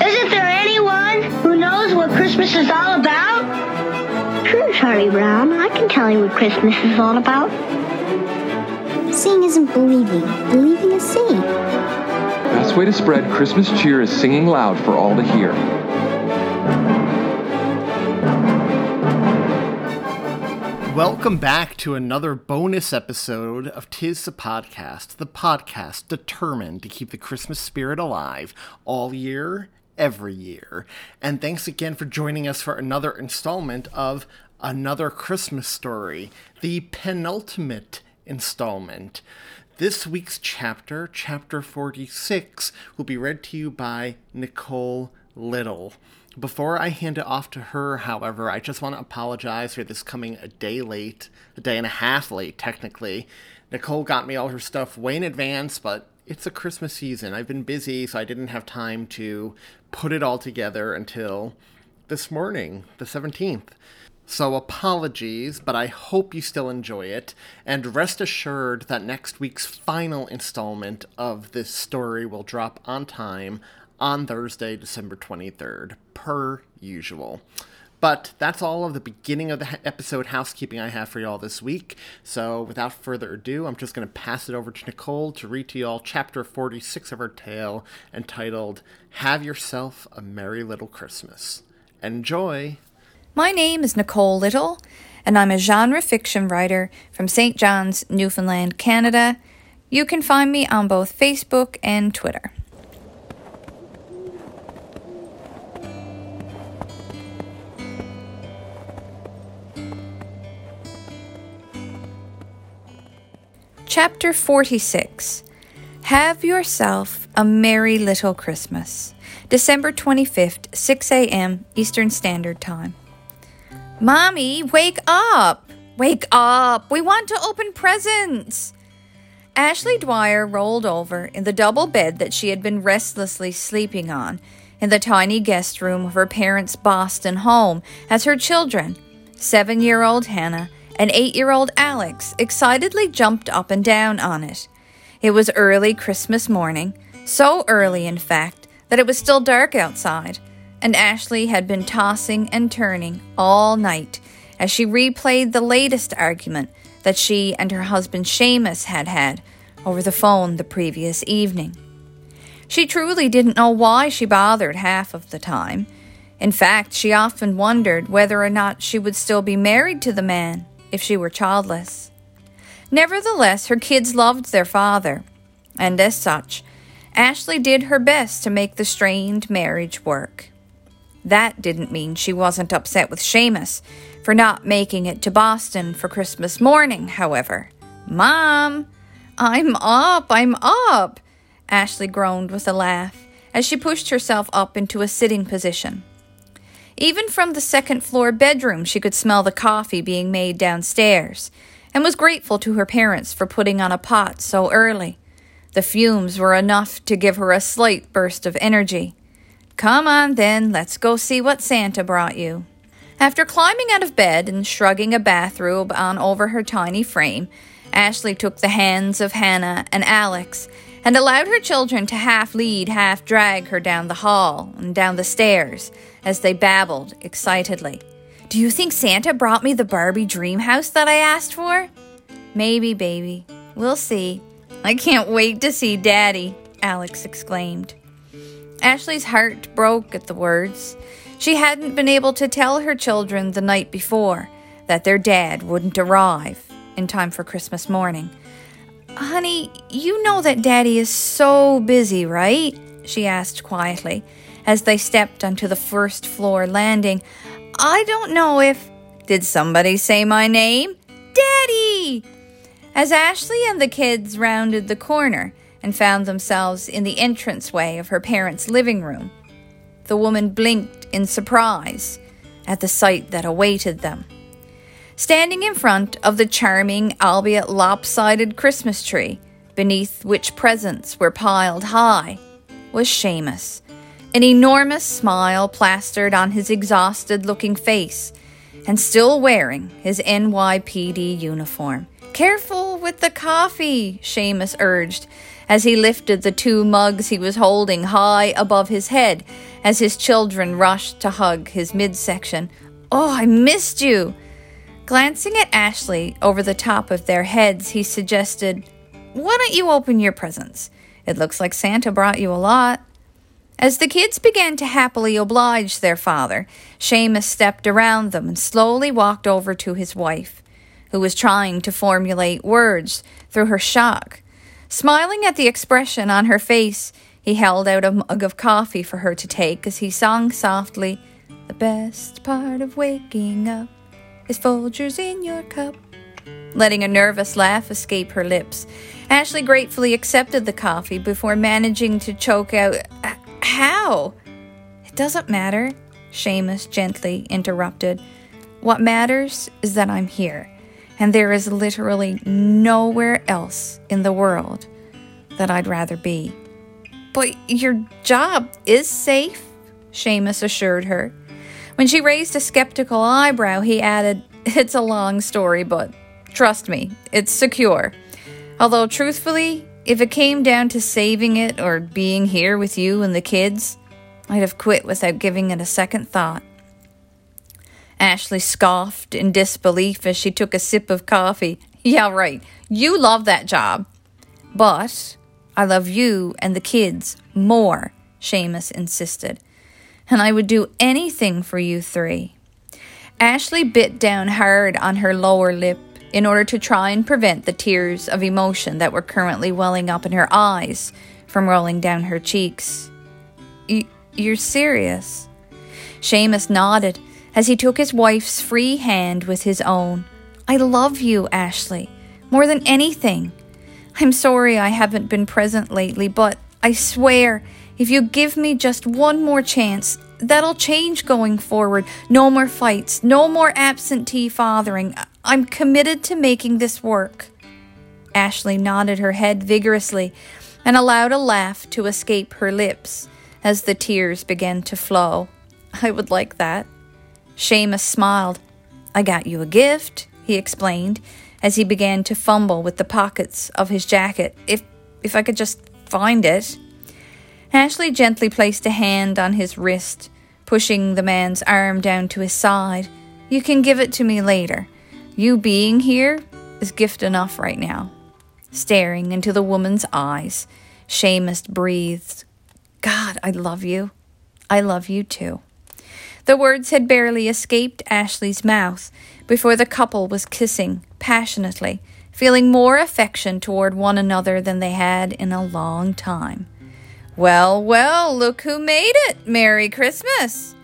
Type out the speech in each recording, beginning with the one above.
Isn't there anyone who knows what Christmas is all about? Sure, Charlie Brown. I can tell you what Christmas is all about. Seeing isn't believing. Believing is seeing. Best way to spread Christmas cheer is singing loud for all to hear. Welcome back to another bonus episode of Tis the Podcast, the podcast determined to keep the Christmas spirit alive all year, every year. And thanks again for joining us for another installment of Another Christmas Story, the penultimate installment. This week's chapter, chapter 46, will be read to you by Nicole Little. Before I hand it off to her, however, I just want to apologize for this coming a day late, a day and a half late, technically. Nicole got me all her stuff way in advance, but it's a Christmas season. I've been busy, so I didn't have time to put it all together until this morning, the 17th. So apologies, but I hope you still enjoy it, and rest assured that next week's final installment of this story will drop on time on Thursday, December 23rd, per usual. But that's all of the beginning of the episode housekeeping I have for y'all this week. So without further ado, I'm just going to pass it over to Nicole to read to y'all chapter 46 of her tale entitled Have Yourself a Merry Little Christmas. Enjoy! My name is Nicole Little, and I'm a genre fiction writer from St. John's, Newfoundland, Canada. You can find me on both Facebook and Twitter. Chapter 46 Have Yourself a Merry Little Christmas. December 25th, 6 a.m. Eastern Standard Time. Mommy, wake up! Wake up! We want to open presents! Ashley Dwyer rolled over in the double bed that she had been restlessly sleeping on in the tiny guest room of her parents' Boston home as her children, seven year old Hannah and eight year old Alex, excitedly jumped up and down on it. It was early Christmas morning, so early, in fact, that it was still dark outside, and Ashley had been tossing and turning all night as she replayed the latest argument that she and her husband Seamus had had over the phone the previous evening. She truly didn't know why she bothered half of the time. In fact, she often wondered whether or not she would still be married to the man if she were childless. Nevertheless, her kids loved their father, and as such, Ashley did her best to make the strained marriage work. That didn't mean she wasn't upset with Seamus for not making it to Boston for Christmas morning, however. Mom, I'm up, I'm up, Ashley groaned with a laugh as she pushed herself up into a sitting position. Even from the second floor bedroom, she could smell the coffee being made downstairs, and was grateful to her parents for putting on a pot so early. The fumes were enough to give her a slight burst of energy. Come on, then, let's go see what Santa brought you. After climbing out of bed and shrugging a bathrobe on over her tiny frame, Ashley took the hands of Hannah and Alex and allowed her children to half lead, half drag her down the hall and down the stairs as they babbled excitedly. Do you think Santa brought me the Barbie dream house that I asked for? Maybe, baby. We'll see. I can't wait to see Daddy, Alex exclaimed. Ashley's heart broke at the words. She hadn't been able to tell her children the night before that their dad wouldn't arrive in time for Christmas morning. Honey, you know that Daddy is so busy, right? She asked quietly as they stepped onto the first floor landing. I don't know if. Did somebody say my name? Daddy! As Ashley and the kids rounded the corner and found themselves in the entranceway of her parents' living room, the woman blinked in surprise at the sight that awaited them. Standing in front of the charming, albeit lopsided Christmas tree, beneath which presents were piled high, was Seamus, an enormous smile plastered on his exhausted looking face, and still wearing his NYPD uniform. Careful with the coffee, Seamus urged, as he lifted the two mugs he was holding high above his head as his children rushed to hug his midsection. Oh, I missed you! Glancing at Ashley over the top of their heads, he suggested, Why don't you open your presents? It looks like Santa brought you a lot. As the kids began to happily oblige their father, Seamus stepped around them and slowly walked over to his wife, who was trying to formulate words through her shock. Smiling at the expression on her face, he held out a mug of coffee for her to take as he sung softly, The best part of waking up is Folgers in your cup. Letting a nervous laugh escape her lips, Ashley gratefully accepted the coffee before managing to choke out, How? It doesn't matter, Seamus gently interrupted. What matters is that I'm here and there is literally nowhere else in the world that I'd rather be. But your job is safe, Seamus assured her. When she raised a skeptical eyebrow, he added, It's a long story, but trust me, it's secure. Although, truthfully, if it came down to saving it or being here with you and the kids, I'd have quit without giving it a second thought. Ashley scoffed in disbelief as she took a sip of coffee. Yeah, right. You love that job. But I love you and the kids more, Seamus insisted. And I would do anything for you three. Ashley bit down hard on her lower lip in order to try and prevent the tears of emotion that were currently welling up in her eyes from rolling down her cheeks. You're serious? Seamus nodded as he took his wife's free hand with his own. I love you, Ashley, more than anything. I'm sorry I haven't been present lately, but I swear, if you give me just one more chance, that'll change going forward. No more fights, no more absentee fathering. I'm committed to making this work. Ashley nodded her head vigorously and allowed a laugh to escape her lips as the tears began to flow. I would like that. Seamus smiled. I got you a gift, he explained, as he began to fumble with the pockets of his jacket. If if I could just find it. Ashley gently placed a hand on his wrist, pushing the man's arm down to his side. You can give it to me later. You being here is gift enough right now. Staring into the woman's eyes, Seamus breathed, God, I love you. I love you too. The words had barely escaped Ashley's mouth before the couple was kissing passionately, feeling more affection toward one another than they had in a long time. Well, well, look who made it! Merry Christmas!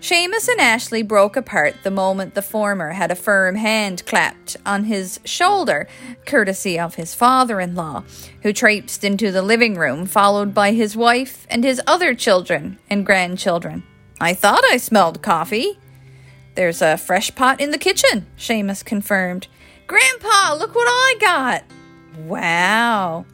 Seamus and Ashley broke apart the moment the former had a firm hand clapped on his shoulder, courtesy of his father in law, who traipsed into the living room, followed by his wife and his other children and grandchildren. I thought I smelled coffee. There's a fresh pot in the kitchen, Seamus confirmed. Grandpa, look what I got! Wow.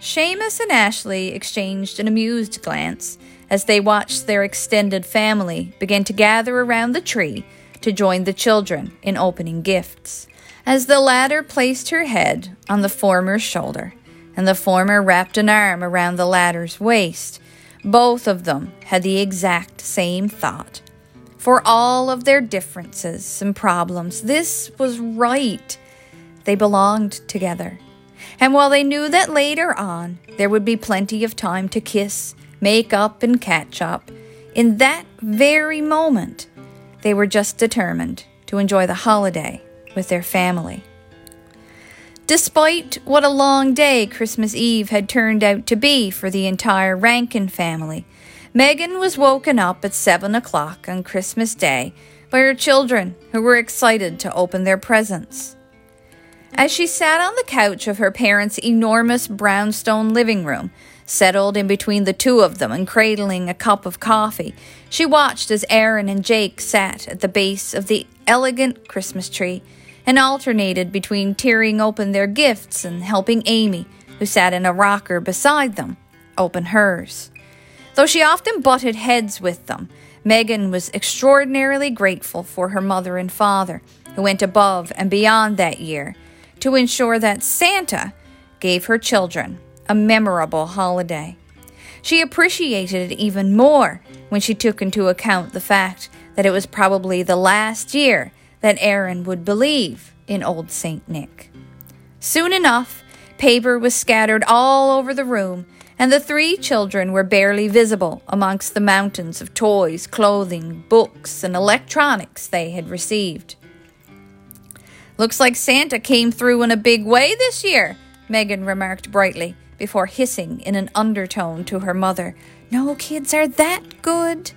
Seamus and Ashley exchanged an amused glance as they watched their extended family begin to gather around the tree to join the children in opening gifts. As the latter placed her head on the former's shoulder, and the former wrapped an arm around the latter's waist, both of them had the exact same thought. For all of their differences and problems, this was right. They belonged together. And while they knew that later on there would be plenty of time to kiss, make up, and catch up, in that very moment, they were just determined to enjoy the holiday with their family. Despite what a long day Christmas Eve had turned out to be for the entire Rankin family, Megan was woken up at seven o'clock on Christmas Day by her children, who were excited to open their presents. As she sat on the couch of her parents' enormous brownstone living room, Settled in between the two of them and cradling a cup of coffee, she watched as Aaron and Jake sat at the base of the elegant Christmas tree and alternated between tearing open their gifts and helping Amy, who sat in a rocker beside them, open hers. Though she often butted heads with them, Megan was extraordinarily grateful for her mother and father, who went above and beyond that year to ensure that Santa gave her children a memorable holiday. She appreciated it even more when she took into account the fact that it was probably the last year that Aaron would believe in Old St. Nick. Soon enough, paper was scattered all over the room, and the three children were barely visible amongst the mountains of toys, clothing, books, and electronics they had received. Looks like Santa came through in a big way this year, Megan remarked brightly before hissing in an undertone to her mother, No kids are that good.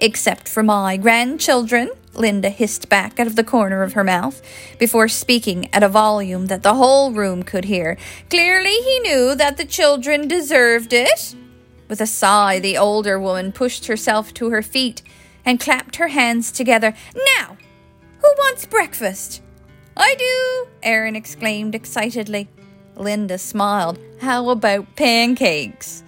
Except for my grandchildren, Linda hissed back out of the corner of her mouth, before speaking at a volume that the whole room could hear. Clearly he knew that the children deserved it. With a sigh, the older woman pushed herself to her feet and clapped her hands together. Now, who wants breakfast? I do, Aaron exclaimed excitedly. Linda smiled. How about pancakes?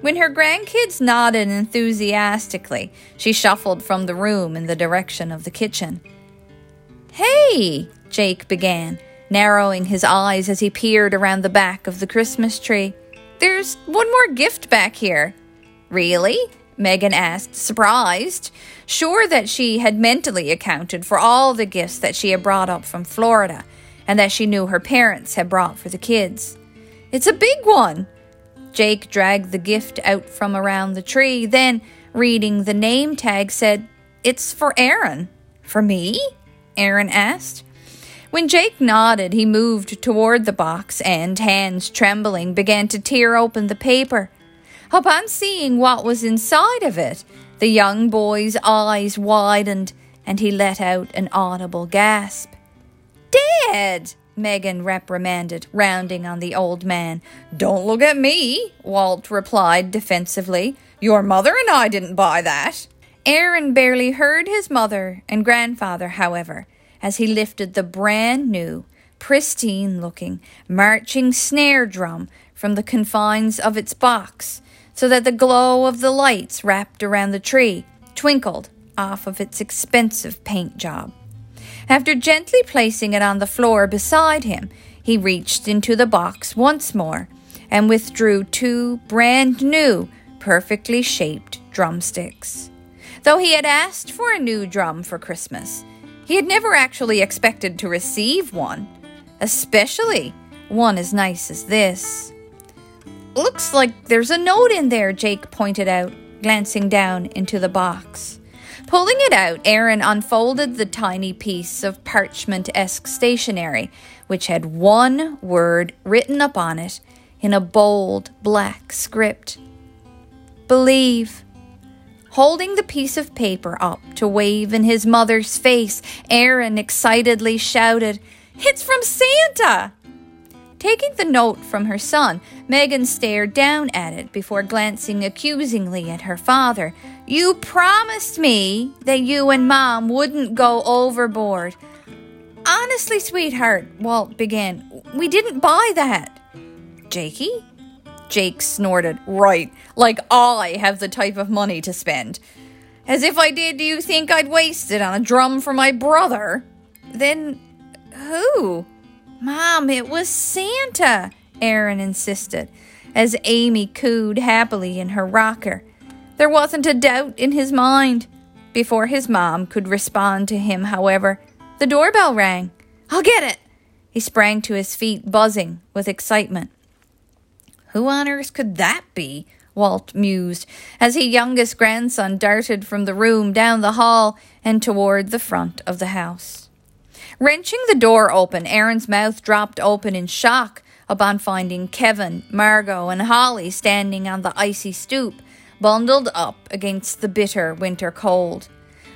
When her grandkids nodded enthusiastically, she shuffled from the room in the direction of the kitchen. Hey, Jake began, narrowing his eyes as he peered around the back of the Christmas tree. There's one more gift back here. Really? Megan asked, surprised, sure that she had mentally accounted for all the gifts that she had brought up from Florida and that she knew her parents had brought for the kids. It's a big one. Jake dragged the gift out from around the tree, then, reading the name tag, said, It's for Aaron. For me? Aaron asked. When Jake nodded, he moved toward the box and, hands trembling, began to tear open the paper. Upon seeing what was inside of it, the young boy's eyes widened and he let out an audible gasp. Dad! Megan reprimanded, rounding on the old man. Don't look at me, Walt replied defensively. Your mother and I didn't buy that. Aaron barely heard his mother and grandfather, however, as he lifted the brand new, pristine looking, marching snare drum from the confines of its box, so that the glow of the lights wrapped around the tree twinkled off of its expensive paint job. After gently placing it on the floor beside him, he reached into the box once more and withdrew two brand new, perfectly shaped drumsticks. Though he had asked for a new drum for Christmas, he had never actually expected to receive one, especially one as nice as this. Looks like there's a note in there, Jake pointed out, glancing down into the box. Pulling it out, Aaron unfolded the tiny piece of parchment esque stationery, which had one word written upon it in a bold black script Believe. Holding the piece of paper up to wave in his mother's face, Aaron excitedly shouted, It's from Santa! Taking the note from her son, Megan stared down at it before glancing accusingly at her father. You promised me that you and Mom wouldn't go overboard. Honestly, sweetheart, Walt began, we didn't buy that. Jakey? Jake snorted. Right, like I have the type of money to spend. As if I did, do you think I'd waste it on a drum for my brother? Then who? Mom, it was Santa, Aaron insisted, as Amy cooed happily in her rocker. There wasn't a doubt in his mind. Before his mom could respond to him, however, the doorbell rang. I'll get it. He sprang to his feet, buzzing with excitement. Who on earth could that be? Walt mused, as his youngest grandson darted from the room down the hall and toward the front of the house. Wrenching the door open, Aaron's mouth dropped open in shock upon finding Kevin, Margot, and Holly standing on the icy stoop, bundled up against the bitter winter cold.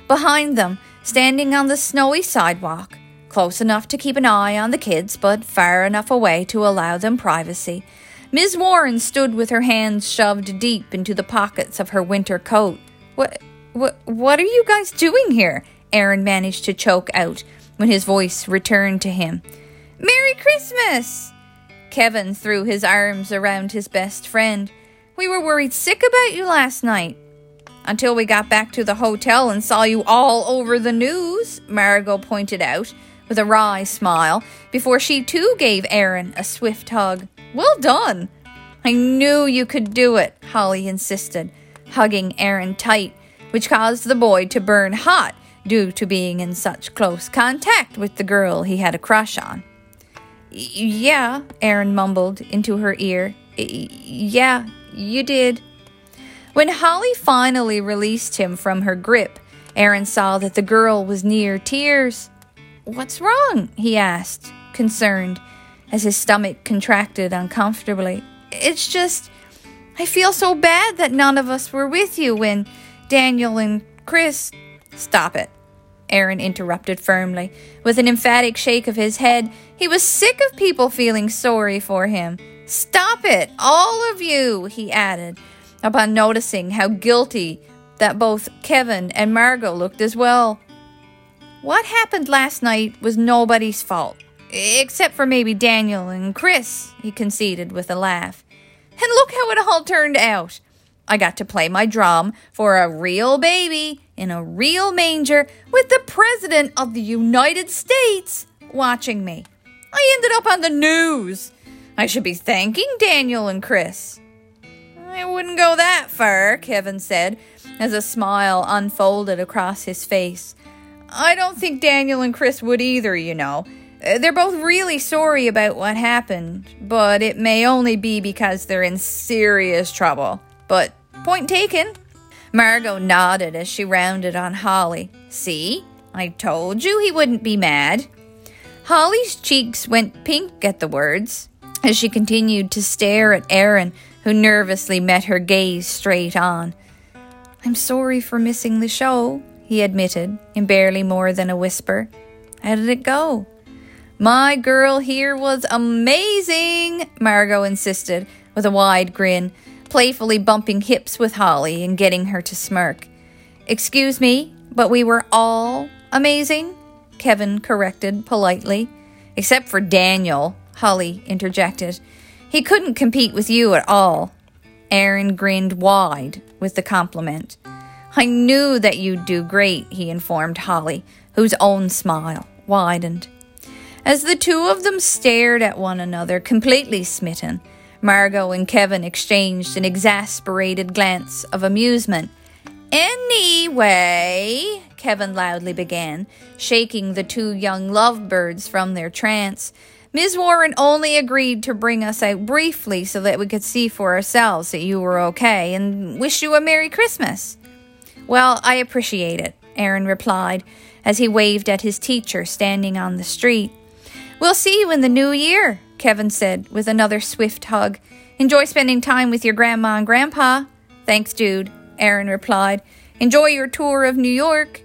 Behind them, standing on the snowy sidewalk, close enough to keep an eye on the kids, but far enough away to allow them privacy, Miss Warren stood with her hands shoved deep into the pockets of her winter coat. What, what, what are you guys doing here? Aaron managed to choke out when his voice returned to him. Merry Christmas! Kevin threw his arms around his best friend. We were worried sick about you last night. Until we got back to the hotel and saw you all over the news, Margot pointed out with a wry smile before she too gave Aaron a swift hug. Well done! I knew you could do it, Holly insisted, hugging Aaron tight, which caused the boy to burn hot due to being in such close contact with the girl he had a crush on. Yeah, Aaron mumbled into her ear. Yeah, you did. When Holly finally released him from her grip, Aaron saw that the girl was near tears. What's wrong? he asked, concerned, as his stomach contracted uncomfortably. It's just, I feel so bad that none of us were with you when Daniel and Chris. Stop it, Aaron interrupted firmly. With an emphatic shake of his head, he was sick of people feeling sorry for him. Stop it, all of you, he added, upon noticing how guilty that both Kevin and Margot looked as well. What happened last night was nobody's fault, except for maybe Daniel and Chris, he conceded with a laugh. And look how it all turned out. I got to play my drum for a real baby in a real manger with the President of the United States watching me. I ended up on the news. I should be thanking Daniel and Chris. I wouldn't go that far, Kevin said, as a smile unfolded across his face. I don't think Daniel and Chris would either, you know. Uh, they're both really sorry about what happened, but it may only be because they're in serious trouble. But point taken. Margot nodded as she rounded on Holly. See, I told you he wouldn't be mad. Holly's cheeks went pink at the words as she continued to stare at Aaron, who nervously met her gaze straight on. I'm sorry for missing the show, he admitted in barely more than a whisper. How did it go? My girl here was amazing, Margot insisted with a wide grin, playfully bumping hips with Holly and getting her to smirk. Excuse me, but we were all amazing, Kevin corrected politely. Except for Daniel, Holly interjected. He couldn't compete with you at all. Aaron grinned wide with the compliment. I knew that you'd do great, he informed Holly, whose own smile widened. As the two of them stared at one another, completely smitten, Margot and Kevin exchanged an exasperated glance of amusement. Anyway, Kevin loudly began, shaking the two young lovebirds from their trance. Ms. Warren only agreed to bring us out briefly so that we could see for ourselves that you were okay and wish you a Merry Christmas. Well, I appreciate it, Aaron replied as he waved at his teacher standing on the street. We'll see you in the new year, Kevin said with another swift hug. Enjoy spending time with your grandma and grandpa. Thanks, dude, Aaron replied. Enjoy your tour of New York.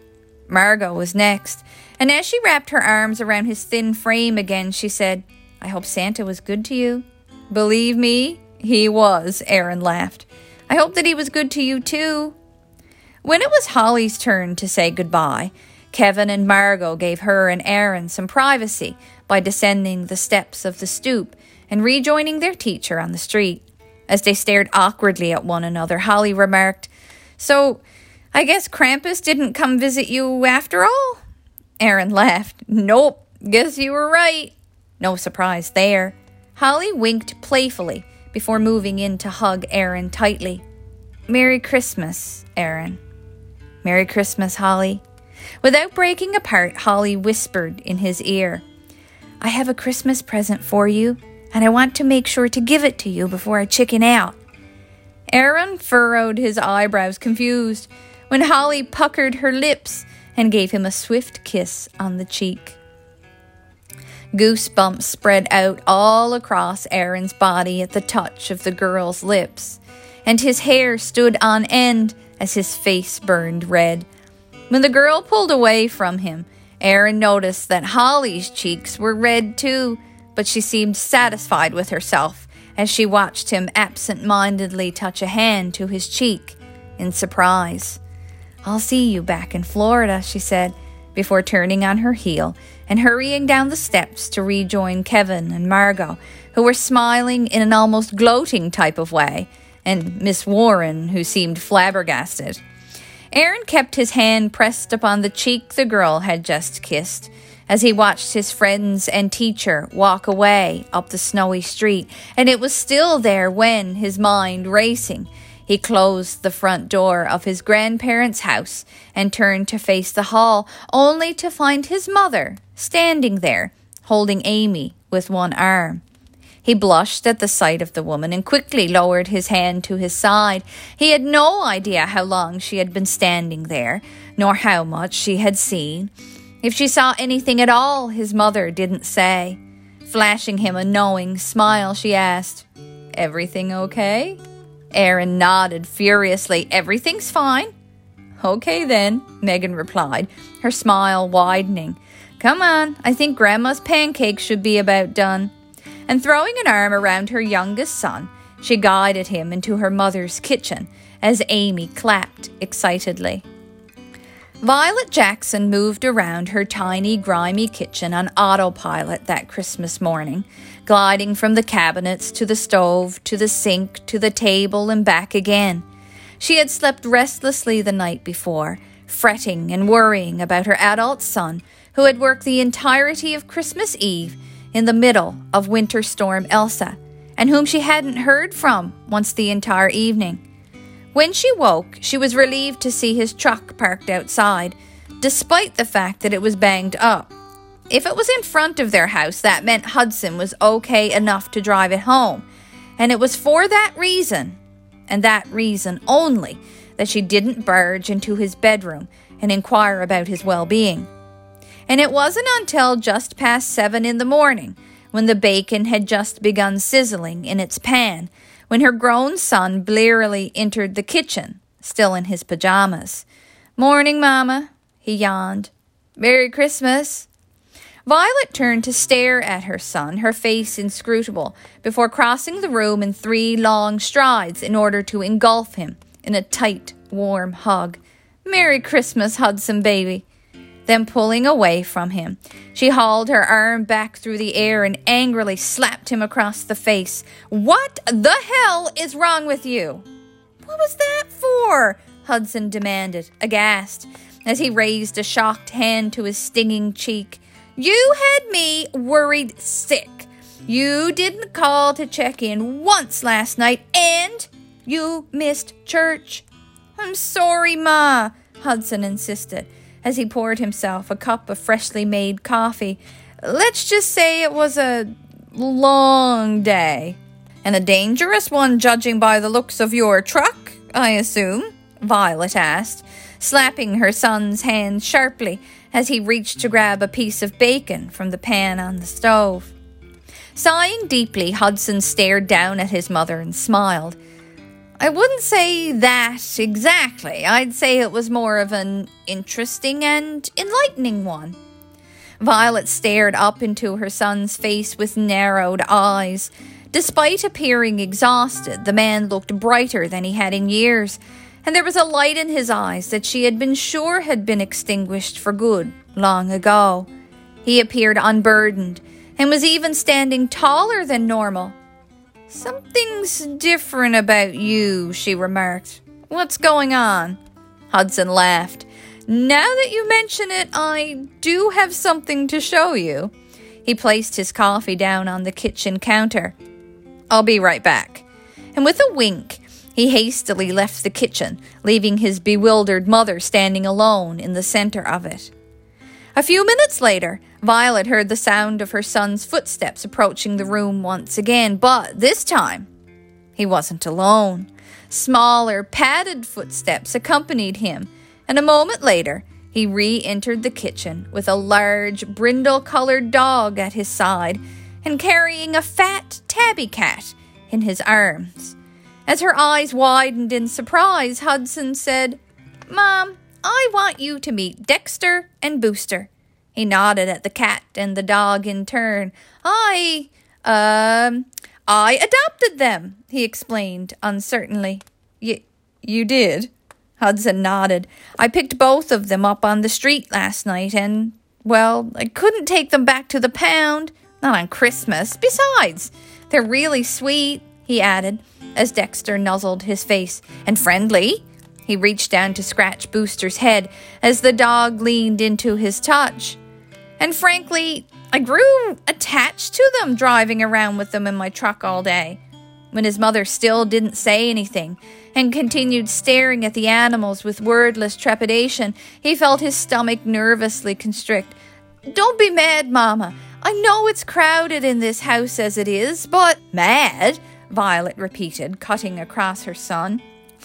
Margot was next, and as she wrapped her arms around his thin frame again, she said, I hope Santa was good to you. Believe me, he was, Aaron laughed. I hope that he was good to you too. When it was Holly's turn to say goodbye, Kevin and Margot gave her and Aaron some privacy by descending the steps of the stoop and rejoining their teacher on the street. As they stared awkwardly at one another, Holly remarked, So, I guess Krampus didn't come visit you after all? Aaron laughed. Nope, guess you were right. No surprise there. Holly winked playfully before moving in to hug Aaron tightly. Merry Christmas, Aaron. Merry Christmas, Holly. Without breaking apart, Holly whispered in his ear, I have a Christmas present for you, and I want to make sure to give it to you before I chicken out. Aaron furrowed his eyebrows, confused, when Holly puckered her lips and gave him a swift kiss on the cheek. Goosebumps spread out all across Aaron's body at the touch of the girl's lips, and his hair stood on end as his face burned red. When the girl pulled away from him, Aaron noticed that Holly's cheeks were red too, but she seemed satisfied with herself as she watched him absent mindedly touch a hand to his cheek in surprise. I'll see you back in Florida, she said, before turning on her heel and hurrying down the steps to rejoin Kevin and Margot, who were smiling in an almost gloating type of way, and Miss Warren, who seemed flabbergasted. Aaron kept his hand pressed upon the cheek the girl had just kissed as he watched his friends and teacher walk away up the snowy street, and it was still there when, his mind racing, he closed the front door of his grandparents' house and turned to face the hall, only to find his mother standing there, holding Amy with one arm. He blushed at the sight of the woman and quickly lowered his hand to his side. He had no idea how long she had been standing there, nor how much she had seen. If she saw anything at all, his mother didn't say. Flashing him a knowing smile, she asked, Everything okay? Aaron nodded furiously. Everything's fine. Okay then, Megan replied, her smile widening. Come on, I think Grandma's pancakes should be about done and throwing an arm around her youngest son, she guided him into her mother's kitchen as Amy clapped excitedly. Violet Jackson moved around her tiny, grimy kitchen on autopilot that Christmas morning, gliding from the cabinets to the stove, to the sink, to the table, and back again. She had slept restlessly the night before, fretting and worrying about her adult son, who had worked the entirety of Christmas Eve in the middle of Winter Storm Elsa, and whom she hadn't heard from once the entire evening. When she woke, she was relieved to see his truck parked outside, despite the fact that it was banged up. If it was in front of their house, that meant Hudson was okay enough to drive it home. And it was for that reason, and that reason only, that she didn't barge into his bedroom and inquire about his well being and it wasn't until just past seven in the morning, when the bacon had just begun sizzling in its pan, when her grown son blearily entered the kitchen, still in his pajamas. Morning, Mamma, he yawned. Merry Christmas. Violet turned to stare at her son, her face inscrutable, before crossing the room in three long strides in order to engulf him in a tight, warm hug. Merry Christmas, Hudson baby. Then, pulling away from him, she hauled her arm back through the air and angrily slapped him across the face. What the hell is wrong with you? What was that for? Hudson demanded, aghast, as he raised a shocked hand to his stinging cheek. You had me worried sick. You didn't call to check in once last night, and you missed church. I'm sorry, Ma, Hudson insisted as he poured himself a cup of freshly made coffee. Let's just say it was a long day. And a dangerous one, judging by the looks of your truck, I assume? Violet asked, slapping her son's hand sharply as he reached to grab a piece of bacon from the pan on the stove. Sighing deeply, Hudson stared down at his mother and smiled. I wouldn't say that exactly. I'd say it was more of an interesting and enlightening one. Violet stared up into her son's face with narrowed eyes. Despite appearing exhausted, the man looked brighter than he had in years, and there was a light in his eyes that she had been sure had been extinguished for good long ago. He appeared unburdened and was even standing taller than normal. Something's different about you, she remarked. What's going on? Hudson laughed. Now that you mention it, I do have something to show you. He placed his coffee down on the kitchen counter. I'll be right back. And with a wink, he hastily left the kitchen, leaving his bewildered mother standing alone in the center of it. A few minutes later, Violet heard the sound of her son's footsteps approaching the room once again, but this time he wasn't alone. Smaller, padded footsteps accompanied him, and a moment later he re entered the kitchen with a large, brindle colored dog at his side and carrying a fat tabby cat in his arms. As her eyes widened in surprise, Hudson said, Mom, I want you to meet Dexter and Booster. He nodded at the cat and the dog in turn. I, um, I adopted them, he explained uncertainly. Y- you did? Hudson nodded. I picked both of them up on the street last night and, well, I couldn't take them back to the pound. Not on Christmas. Besides, they're really sweet, he added, as Dexter nuzzled his face. And friendly. He reached down to scratch Booster's head as the dog leaned into his touch. And frankly, I grew attached to them driving around with them in my truck all day. When his mother still didn't say anything and continued staring at the animals with wordless trepidation, he felt his stomach nervously constrict. Don't be mad, Mama. I know it's crowded in this house as it is, but mad? Violet repeated, cutting across her son.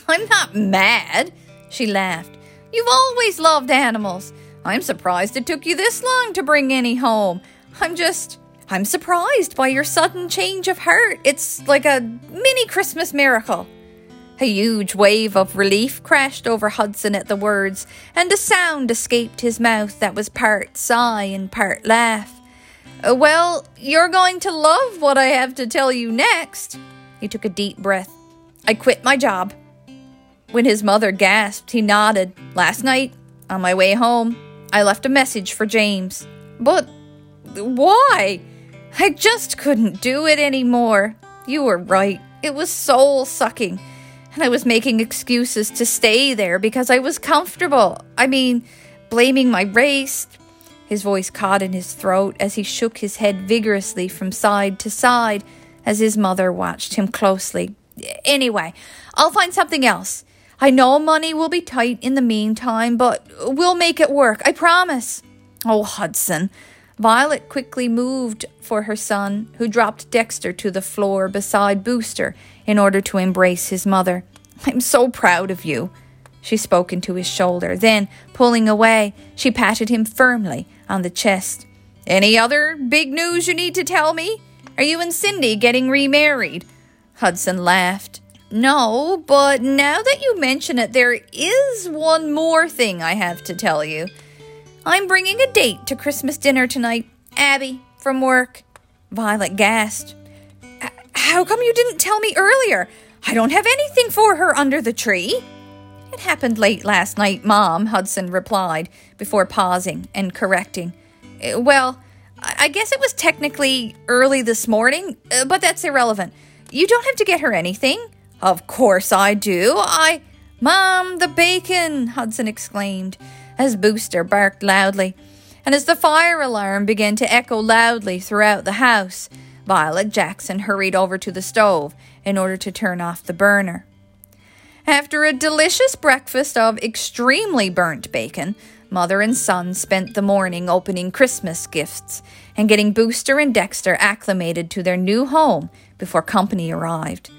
I'm not mad, she laughed. You've always loved animals. I'm surprised it took you this long to bring any home. I'm just. I'm surprised by your sudden change of heart. It's like a mini Christmas miracle. A huge wave of relief crashed over Hudson at the words, and a sound escaped his mouth that was part sigh and part laugh. Uh, well, you're going to love what I have to tell you next. He took a deep breath. I quit my job. When his mother gasped, he nodded. Last night, on my way home, I left a message for James. But why? I just couldn't do it anymore. You were right. It was soul sucking. And I was making excuses to stay there because I was comfortable. I mean, blaming my race. His voice caught in his throat as he shook his head vigorously from side to side as his mother watched him closely. Anyway, I'll find something else. I know money will be tight in the meantime, but we'll make it work, I promise. Oh, Hudson. Violet quickly moved for her son, who dropped Dexter to the floor beside Booster in order to embrace his mother. I'm so proud of you. She spoke into his shoulder. Then, pulling away, she patted him firmly on the chest. Any other big news you need to tell me? Are you and Cindy getting remarried? Hudson laughed. No, but now that you mention it, there is one more thing I have to tell you. I'm bringing a date to Christmas dinner tonight. Abby, from work. Violet gasped. How come you didn't tell me earlier? I don't have anything for her under the tree. It happened late last night, Mom, Hudson replied, before pausing and correcting. Uh, well, I guess it was technically early this morning, uh, but that's irrelevant. You don't have to get her anything. Of course I do. I. Mom, the bacon! Hudson exclaimed as Booster barked loudly. And as the fire alarm began to echo loudly throughout the house, Violet Jackson hurried over to the stove in order to turn off the burner. After a delicious breakfast of extremely burnt bacon, mother and son spent the morning opening Christmas gifts and getting Booster and Dexter acclimated to their new home before company arrived.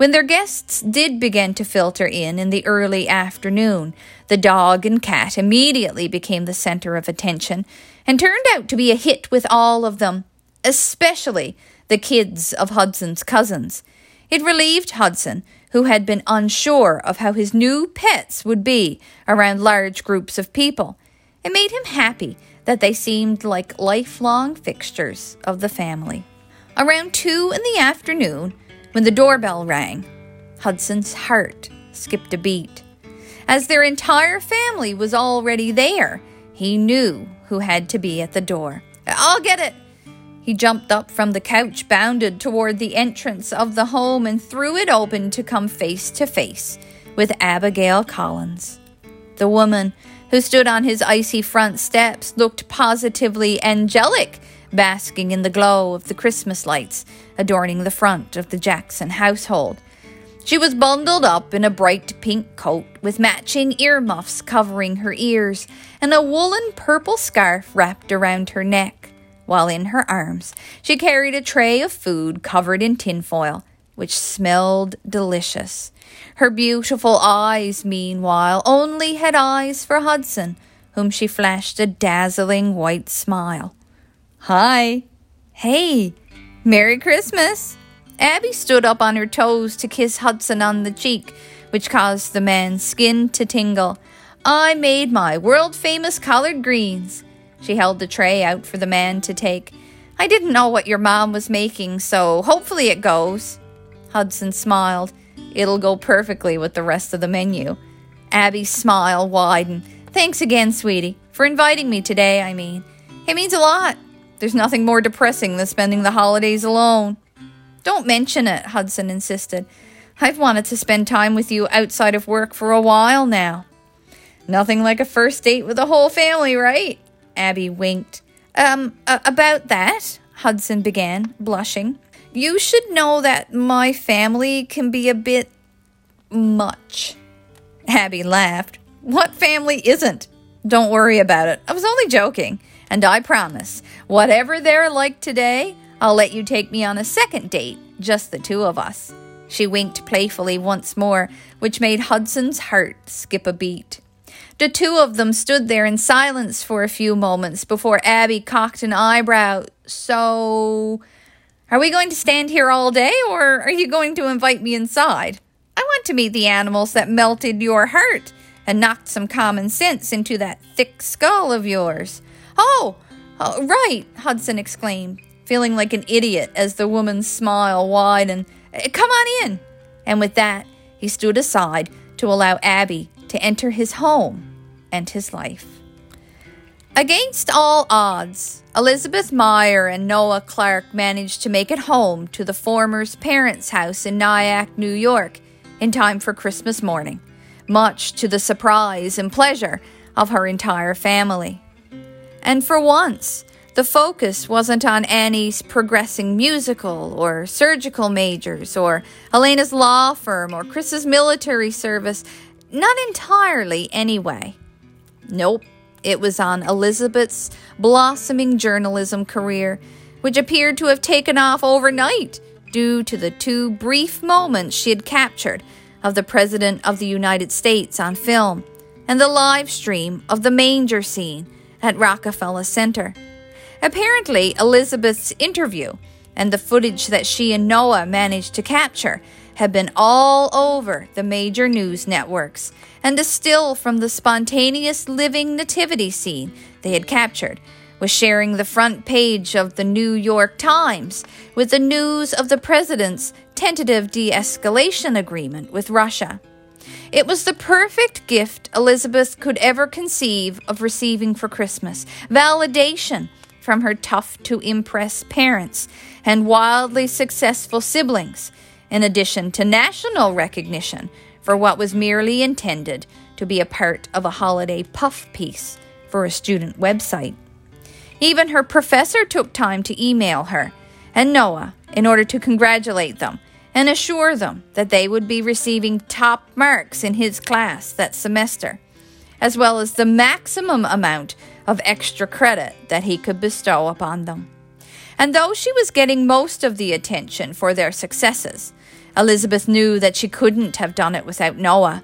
When their guests did begin to filter in in the early afternoon, the dog and cat immediately became the center of attention and turned out to be a hit with all of them, especially the kids of Hudson's cousins. It relieved Hudson, who had been unsure of how his new pets would be around large groups of people. It made him happy that they seemed like lifelong fixtures of the family. Around two in the afternoon, when the doorbell rang, Hudson's heart skipped a beat. As their entire family was already there, he knew who had to be at the door. I'll get it! He jumped up from the couch, bounded toward the entrance of the home, and threw it open to come face to face with Abigail Collins. The woman who stood on his icy front steps looked positively angelic basking in the glow of the Christmas lights adorning the front of the Jackson household. She was bundled up in a bright pink coat with matching earmuffs covering her ears and a woolen purple scarf wrapped around her neck, while in her arms she carried a tray of food covered in tinfoil, which smelled delicious. Her beautiful eyes, meanwhile, only had eyes for Hudson, whom she flashed a dazzling white smile. Hi. Hey. Merry Christmas. Abby stood up on her toes to kiss Hudson on the cheek, which caused the man's skin to tingle. I made my world famous collard greens. She held the tray out for the man to take. I didn't know what your mom was making, so hopefully it goes. Hudson smiled. It'll go perfectly with the rest of the menu. Abby's smile widened. Thanks again, sweetie, for inviting me today, I mean. It means a lot. There's nothing more depressing than spending the holidays alone. Don't mention it, Hudson insisted. I've wanted to spend time with you outside of work for a while now. Nothing like a first date with the whole family, right? Abby winked. Um, about that, Hudson began, blushing. You should know that my family can be a bit much. Abby laughed. What family isn't? Don't worry about it. I was only joking. And I promise, whatever they're like today, I'll let you take me on a second date, just the two of us. She winked playfully once more, which made Hudson's heart skip a beat. The two of them stood there in silence for a few moments before Abby cocked an eyebrow. So, are we going to stand here all day, or are you going to invite me inside? I want to meet the animals that melted your heart and knocked some common sense into that thick skull of yours. Oh, oh right, Hudson exclaimed, feeling like an idiot as the woman's smile widened. Eh, come on in. And with that, he stood aside to allow Abby to enter his home and his life. Against all odds, Elizabeth Meyer and Noah Clark managed to make it home to the former's parents' house in Nyack, New York, in time for Christmas morning, much to the surprise and pleasure of her entire family. And for once, the focus wasn't on Annie's progressing musical or surgical majors or Helena's law firm or Chris's military service. Not entirely, anyway. Nope, it was on Elizabeth's blossoming journalism career, which appeared to have taken off overnight due to the two brief moments she had captured of the President of the United States on film and the live stream of the manger scene at Rockefeller Center. Apparently, Elizabeth's interview and the footage that she and Noah managed to capture had been all over the major news networks, and a still from the spontaneous living nativity scene they had captured was sharing the front page of the New York Times with the news of the president's tentative de escalation agreement with Russia. It was the perfect gift Elizabeth could ever conceive of receiving for Christmas validation from her tough to impress parents and wildly successful siblings, in addition to national recognition for what was merely intended to be a part of a holiday puff piece for a student website. Even her professor took time to email her and Noah in order to congratulate them and assure them that they would be receiving top marks in his class that semester, as well as the maximum amount of extra credit that he could bestow upon them. And though she was getting most of the attention for their successes, Elizabeth knew that she couldn't have done it without Noah,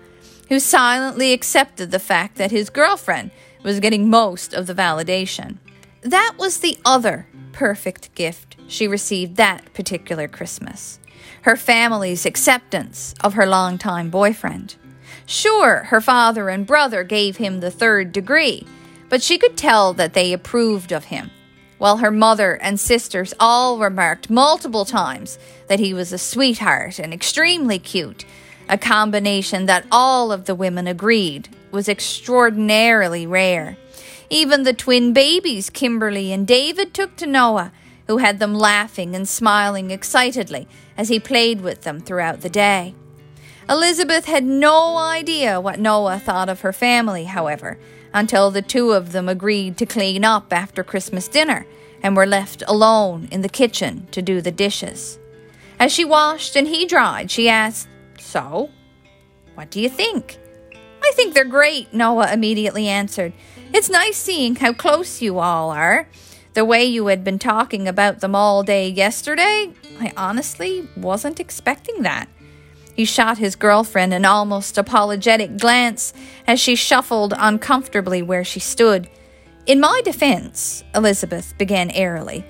who silently accepted the fact that his girlfriend was getting most of the validation. That was the other perfect gift she received that particular Christmas her family's acceptance of her longtime boyfriend. Sure, her father and brother gave him the third degree, but she could tell that they approved of him, while her mother and sisters all remarked multiple times that he was a sweetheart and extremely cute, a combination that all of the women agreed was extraordinarily rare. Even the twin babies, Kimberly and David, took to Noah who had them laughing and smiling excitedly as he played with them throughout the day. Elizabeth had no idea what Noah thought of her family, however, until the two of them agreed to clean up after Christmas dinner and were left alone in the kitchen to do the dishes. As she washed and he dried, she asked, So, what do you think? I think they're great, Noah immediately answered. It's nice seeing how close you all are. The way you had been talking about them all day yesterday, I honestly wasn't expecting that. He shot his girlfriend an almost apologetic glance as she shuffled uncomfortably where she stood. In my defense, Elizabeth began airily,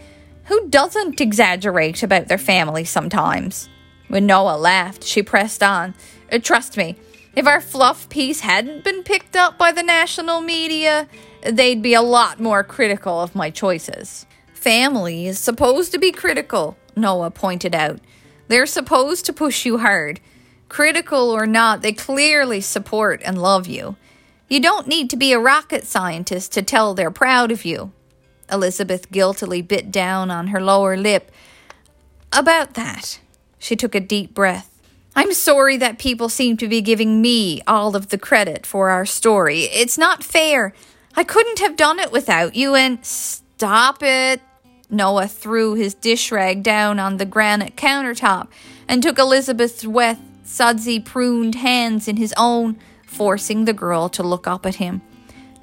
who doesn't exaggerate about their family sometimes? When Noah laughed, she pressed on. Uh, trust me, if our fluff piece hadn't been picked up by the national media, they'd be a lot more critical of my choices. family is supposed to be critical, Noah pointed out. They're supposed to push you hard. Critical or not, they clearly support and love you. You don't need to be a rocket scientist to tell they're proud of you. Elizabeth guiltily bit down on her lower lip. About that, she took a deep breath. I'm sorry that people seem to be giving me all of the credit for our story. It's not fair. I couldn't have done it without you, and stop it. Noah threw his dish rag down on the granite countertop and took Elizabeth's wet, sudsy, pruned hands in his own, forcing the girl to look up at him.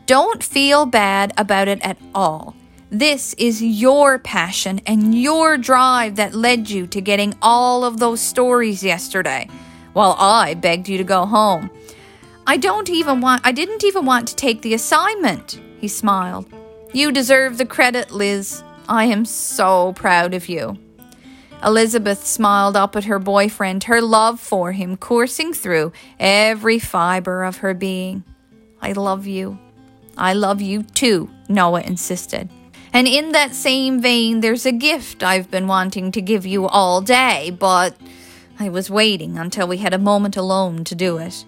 Don't feel bad about it at all. This is your passion and your drive that led you to getting all of those stories yesterday, while I begged you to go home. I don't even want I didn't even want to take the assignment, he smiled. You deserve the credit, Liz. I am so proud of you. Elizabeth smiled up at her boyfriend, her love for him coursing through every fiber of her being. I love you. I love you too, Noah insisted. And in that same vein, there's a gift I've been wanting to give you all day, but I was waiting until we had a moment alone to do it.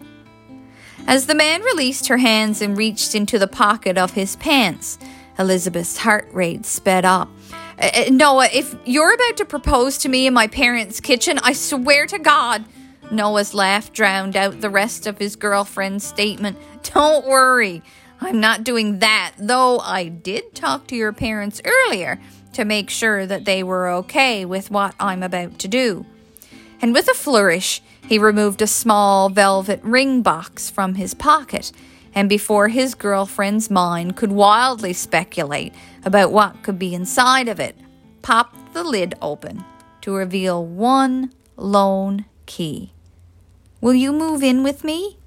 As the man released her hands and reached into the pocket of his pants, Elizabeth's heart rate sped up. Uh, Noah, if you're about to propose to me in my parents' kitchen, I swear to God. Noah's laugh drowned out the rest of his girlfriend's statement. Don't worry. I'm not doing that, though I did talk to your parents earlier to make sure that they were okay with what I'm about to do. And with a flourish, he removed a small velvet ring box from his pocket, and before his girlfriend's mind could wildly speculate about what could be inside of it, popped the lid open to reveal one lone key. Will you move in with me?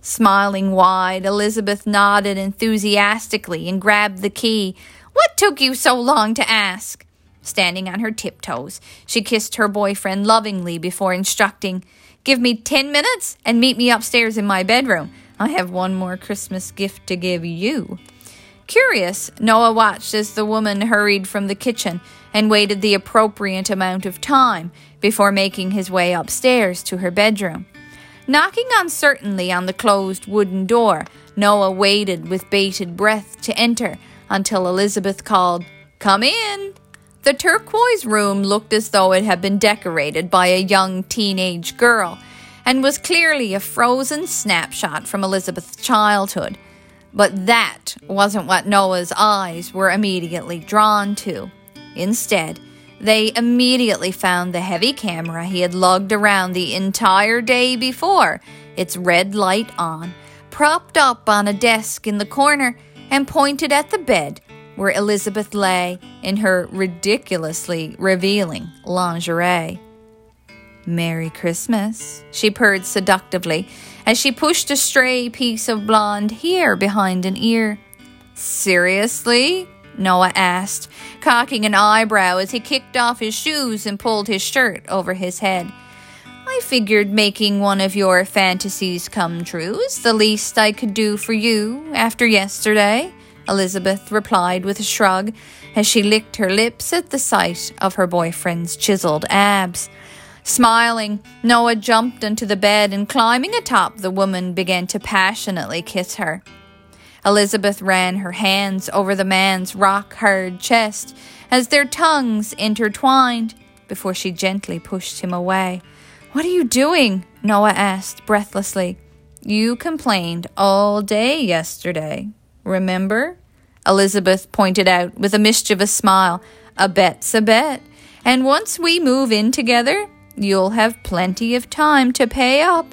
Smiling wide, Elizabeth nodded enthusiastically and grabbed the key. What took you so long to ask? Standing on her tiptoes, she kissed her boyfriend lovingly before instructing, Give me ten minutes and meet me upstairs in my bedroom. I have one more Christmas gift to give you. Curious, Noah watched as the woman hurried from the kitchen and waited the appropriate amount of time before making his way upstairs to her bedroom. Knocking uncertainly on the closed wooden door, Noah waited with bated breath to enter until Elizabeth called, Come in! The turquoise room looked as though it had been decorated by a young teenage girl and was clearly a frozen snapshot from Elizabeth's childhood. But that wasn't what Noah's eyes were immediately drawn to. Instead, they immediately found the heavy camera he had lugged around the entire day before, its red light on, propped up on a desk in the corner and pointed at the bed where Elizabeth lay in her ridiculously revealing lingerie. Merry Christmas, she purred seductively as she pushed a stray piece of blonde hair behind an ear. Seriously? Noah asked, cocking an eyebrow as he kicked off his shoes and pulled his shirt over his head. I figured making one of your fantasies come true is the least I could do for you after yesterday, Elizabeth replied with a shrug as she licked her lips at the sight of her boyfriend's chiseled abs. Smiling, Noah jumped into the bed and climbing atop the woman began to passionately kiss her. Elizabeth ran her hands over the man's rock hard chest as their tongues intertwined before she gently pushed him away. What are you doing? Noah asked breathlessly. You complained all day yesterday. Remember? Elizabeth pointed out with a mischievous smile. A bet's a bet. And once we move in together, you'll have plenty of time to pay up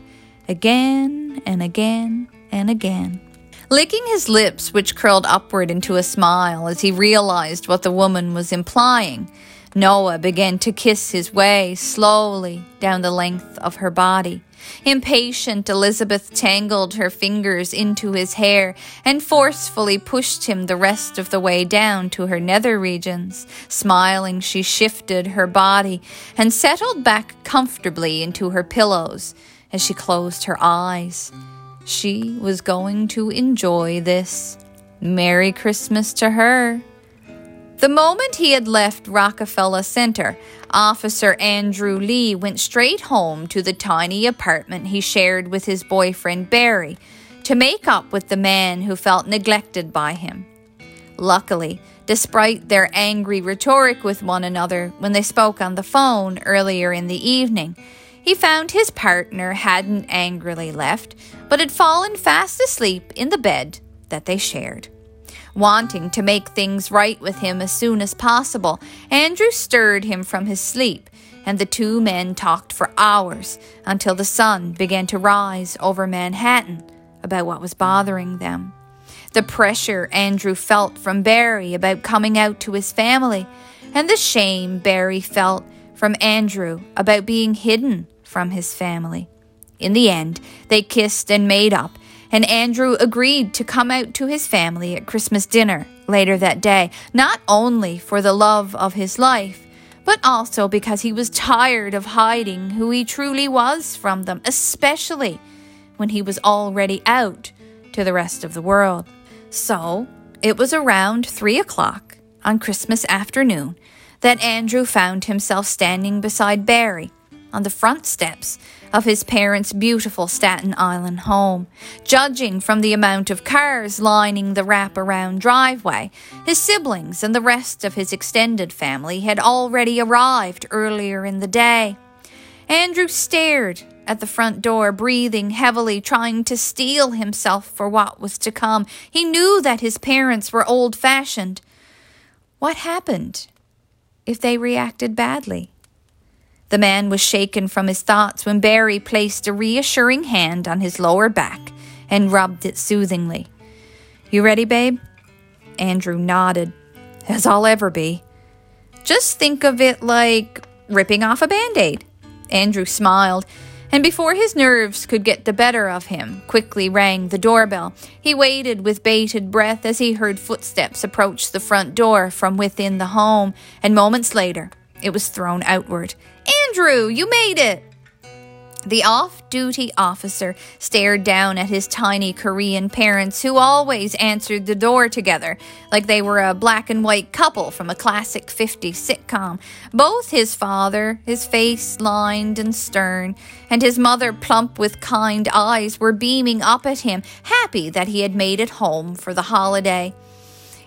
again and again and again. Licking his lips, which curled upward into a smile as he realized what the woman was implying, Noah began to kiss his way slowly down the length of her body. Impatient, Elizabeth tangled her fingers into his hair and forcefully pushed him the rest of the way down to her nether regions. Smiling, she shifted her body and settled back comfortably into her pillows as she closed her eyes. She was going to enjoy this. Merry Christmas to her. The moment he had left Rockefeller Center, Officer Andrew Lee went straight home to the tiny apartment he shared with his boyfriend Barry to make up with the man who felt neglected by him. Luckily, despite their angry rhetoric with one another when they spoke on the phone earlier in the evening, he found his partner hadn't angrily left, but had fallen fast asleep in the bed that they shared. Wanting to make things right with him as soon as possible, Andrew stirred him from his sleep, and the two men talked for hours until the sun began to rise over Manhattan about what was bothering them. The pressure Andrew felt from Barry about coming out to his family, and the shame Barry felt from Andrew about being hidden from his family. In the end, they kissed and made up, and Andrew agreed to come out to his family at Christmas dinner later that day, not only for the love of his life, but also because he was tired of hiding who he truly was from them, especially when he was already out to the rest of the world. So, it was around three o'clock on Christmas afternoon that Andrew found himself standing beside Barry on the front steps of his parents' beautiful Staten Island home. Judging from the amount of cars lining the wraparound driveway, his siblings and the rest of his extended family had already arrived earlier in the day. Andrew stared at the front door, breathing heavily, trying to steel himself for what was to come. He knew that his parents were old fashioned. What happened if they reacted badly? The man was shaken from his thoughts when Barry placed a reassuring hand on his lower back and rubbed it soothingly. You ready, babe? Andrew nodded. As I'll ever be. Just think of it like ripping off a band aid. Andrew smiled, and before his nerves could get the better of him, quickly rang the doorbell. He waited with bated breath as he heard footsteps approach the front door from within the home, and moments later, it was thrown outward. Andrew, you made it! The off duty officer stared down at his tiny Korean parents, who always answered the door together, like they were a black and white couple from a classic 50s sitcom. Both his father, his face lined and stern, and his mother, plump with kind eyes, were beaming up at him, happy that he had made it home for the holiday.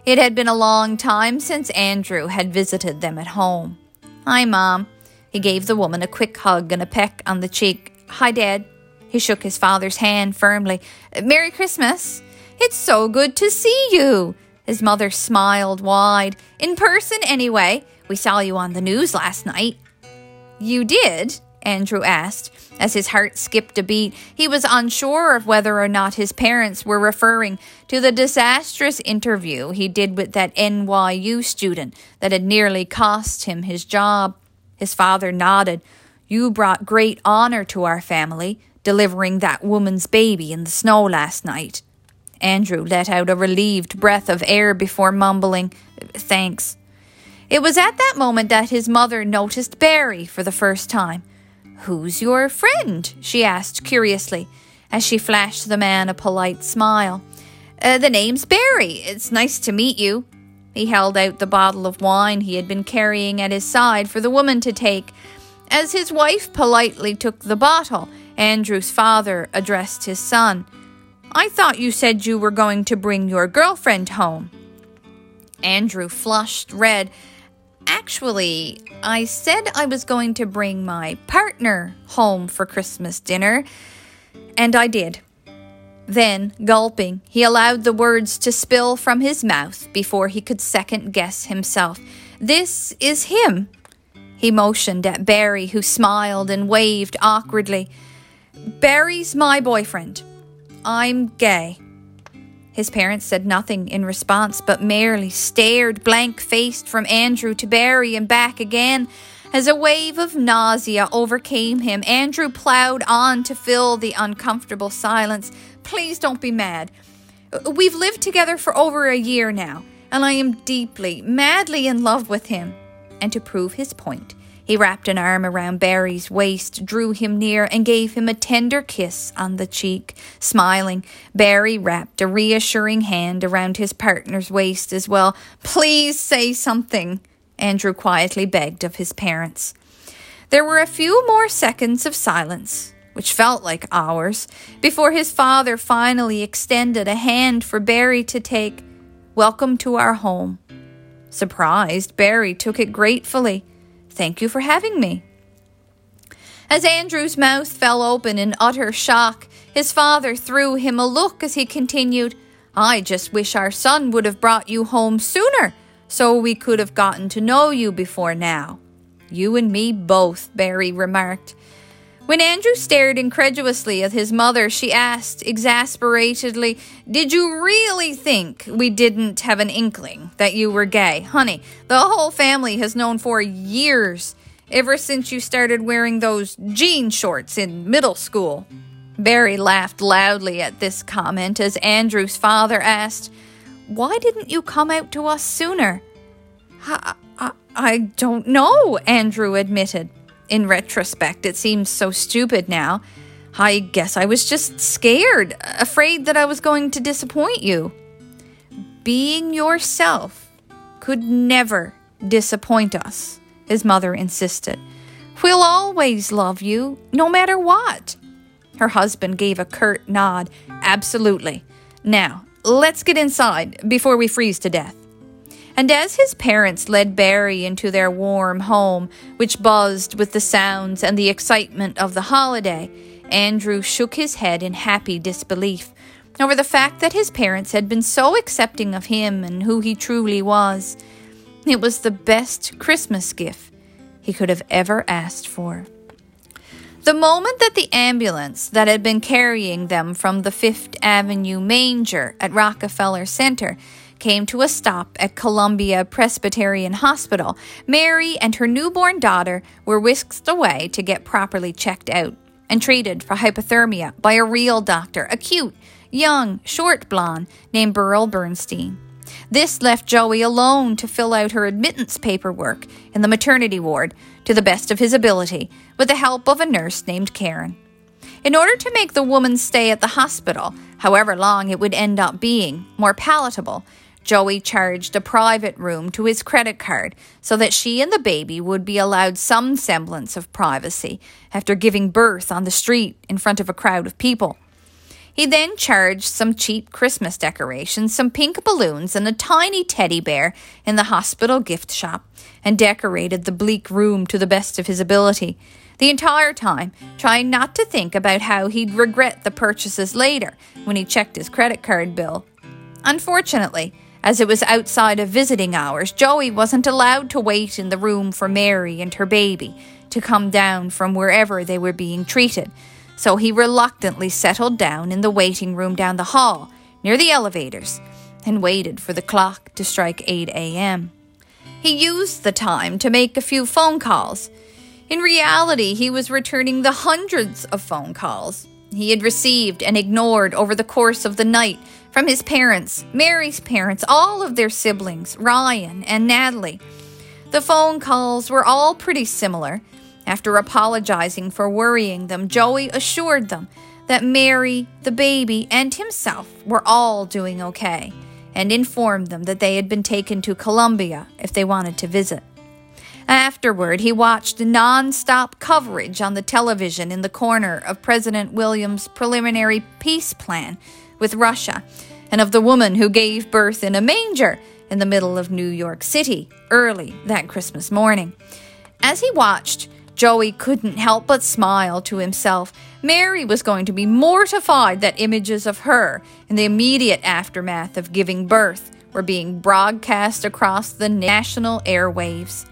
It had been a long time since Andrew had visited them at home. Hi, Mom. He gave the woman a quick hug and a peck on the cheek. Hi, Dad. He shook his father's hand firmly. Merry Christmas. It's so good to see you. His mother smiled wide. In person, anyway. We saw you on the news last night. You did? Andrew asked, as his heart skipped a beat. He was unsure of whether or not his parents were referring to the disastrous interview he did with that NYU student that had nearly cost him his job. His father nodded. You brought great honor to our family, delivering that woman's baby in the snow last night. Andrew let out a relieved breath of air before mumbling, Thanks. It was at that moment that his mother noticed Barry for the first time. Who's your friend? she asked curiously, as she flashed the man a polite smile. Uh, the name's Barry. It's nice to meet you. He held out the bottle of wine he had been carrying at his side for the woman to take. As his wife politely took the bottle, Andrew's father addressed his son. I thought you said you were going to bring your girlfriend home. Andrew flushed red Actually, I said I was going to bring my partner home for Christmas dinner, and I did. Then, gulping, he allowed the words to spill from his mouth before he could second guess himself. This is him. He motioned at Barry, who smiled and waved awkwardly. Barry's my boyfriend. I'm gay. His parents said nothing in response, but merely stared blank faced from Andrew to Barry and back again. As a wave of nausea overcame him, Andrew plowed on to fill the uncomfortable silence. Please don't be mad. We've lived together for over a year now, and I am deeply, madly in love with him. And to prove his point, He wrapped an arm around Barry's waist, drew him near, and gave him a tender kiss on the cheek. Smiling, Barry wrapped a reassuring hand around his partner's waist as well. Please say something, Andrew quietly begged of his parents. There were a few more seconds of silence, which felt like hours, before his father finally extended a hand for Barry to take. Welcome to our home. Surprised, Barry took it gratefully. Thank you for having me. As Andrew's mouth fell open in utter shock, his father threw him a look as he continued, I just wish our son would have brought you home sooner, so we could have gotten to know you before now. You and me both, Barry remarked. When Andrew stared incredulously at his mother, she asked exasperatedly, Did you really think we didn't have an inkling that you were gay? Honey, the whole family has known for years, ever since you started wearing those jean shorts in middle school. Barry laughed loudly at this comment as Andrew's father asked, Why didn't you come out to us sooner? I, I, I don't know, Andrew admitted. In retrospect, it seems so stupid now. I guess I was just scared, afraid that I was going to disappoint you. Being yourself could never disappoint us, his mother insisted. We'll always love you, no matter what. Her husband gave a curt nod. Absolutely. Now, let's get inside before we freeze to death. And as his parents led Barry into their warm home, which buzzed with the sounds and the excitement of the holiday, Andrew shook his head in happy disbelief over the fact that his parents had been so accepting of him and who he truly was. It was the best Christmas gift he could have ever asked for. The moment that the ambulance that had been carrying them from the Fifth Avenue manger at Rockefeller Center came to a stop at Columbia Presbyterian Hospital, Mary and her newborn daughter were whisked away to get properly checked out and treated for hypothermia by a real doctor, a cute, young, short blonde named Burl Bernstein. This left Joey alone to fill out her admittance paperwork in the maternity ward to the best of his ability with the help of a nurse named Karen. In order to make the woman's stay at the hospital, however long it would end up being, more palatable, Joey charged a private room to his credit card so that she and the baby would be allowed some semblance of privacy after giving birth on the street in front of a crowd of people. He then charged some cheap Christmas decorations, some pink balloons, and a tiny teddy bear in the hospital gift shop, and decorated the bleak room to the best of his ability. The entire time, trying not to think about how he'd regret the purchases later when he checked his credit card bill. Unfortunately, as it was outside of visiting hours, Joey wasn't allowed to wait in the room for Mary and her baby to come down from wherever they were being treated, so he reluctantly settled down in the waiting room down the hall, near the elevators, and waited for the clock to strike 8 a.m. He used the time to make a few phone calls. In reality, he was returning the hundreds of phone calls he had received and ignored over the course of the night from his parents, Mary's parents, all of their siblings, Ryan and Natalie. The phone calls were all pretty similar. After apologizing for worrying them, Joey assured them that Mary, the baby, and himself were all doing okay, and informed them that they had been taken to Columbia if they wanted to visit. Afterward, he watched non-stop coverage on the television in the corner of President William's preliminary peace plan with Russia and of the woman who gave birth in a manger in the middle of New York City early that Christmas morning. As he watched, Joey couldn't help but smile to himself. Mary was going to be mortified that images of her in the immediate aftermath of giving birth were being broadcast across the national airwaves.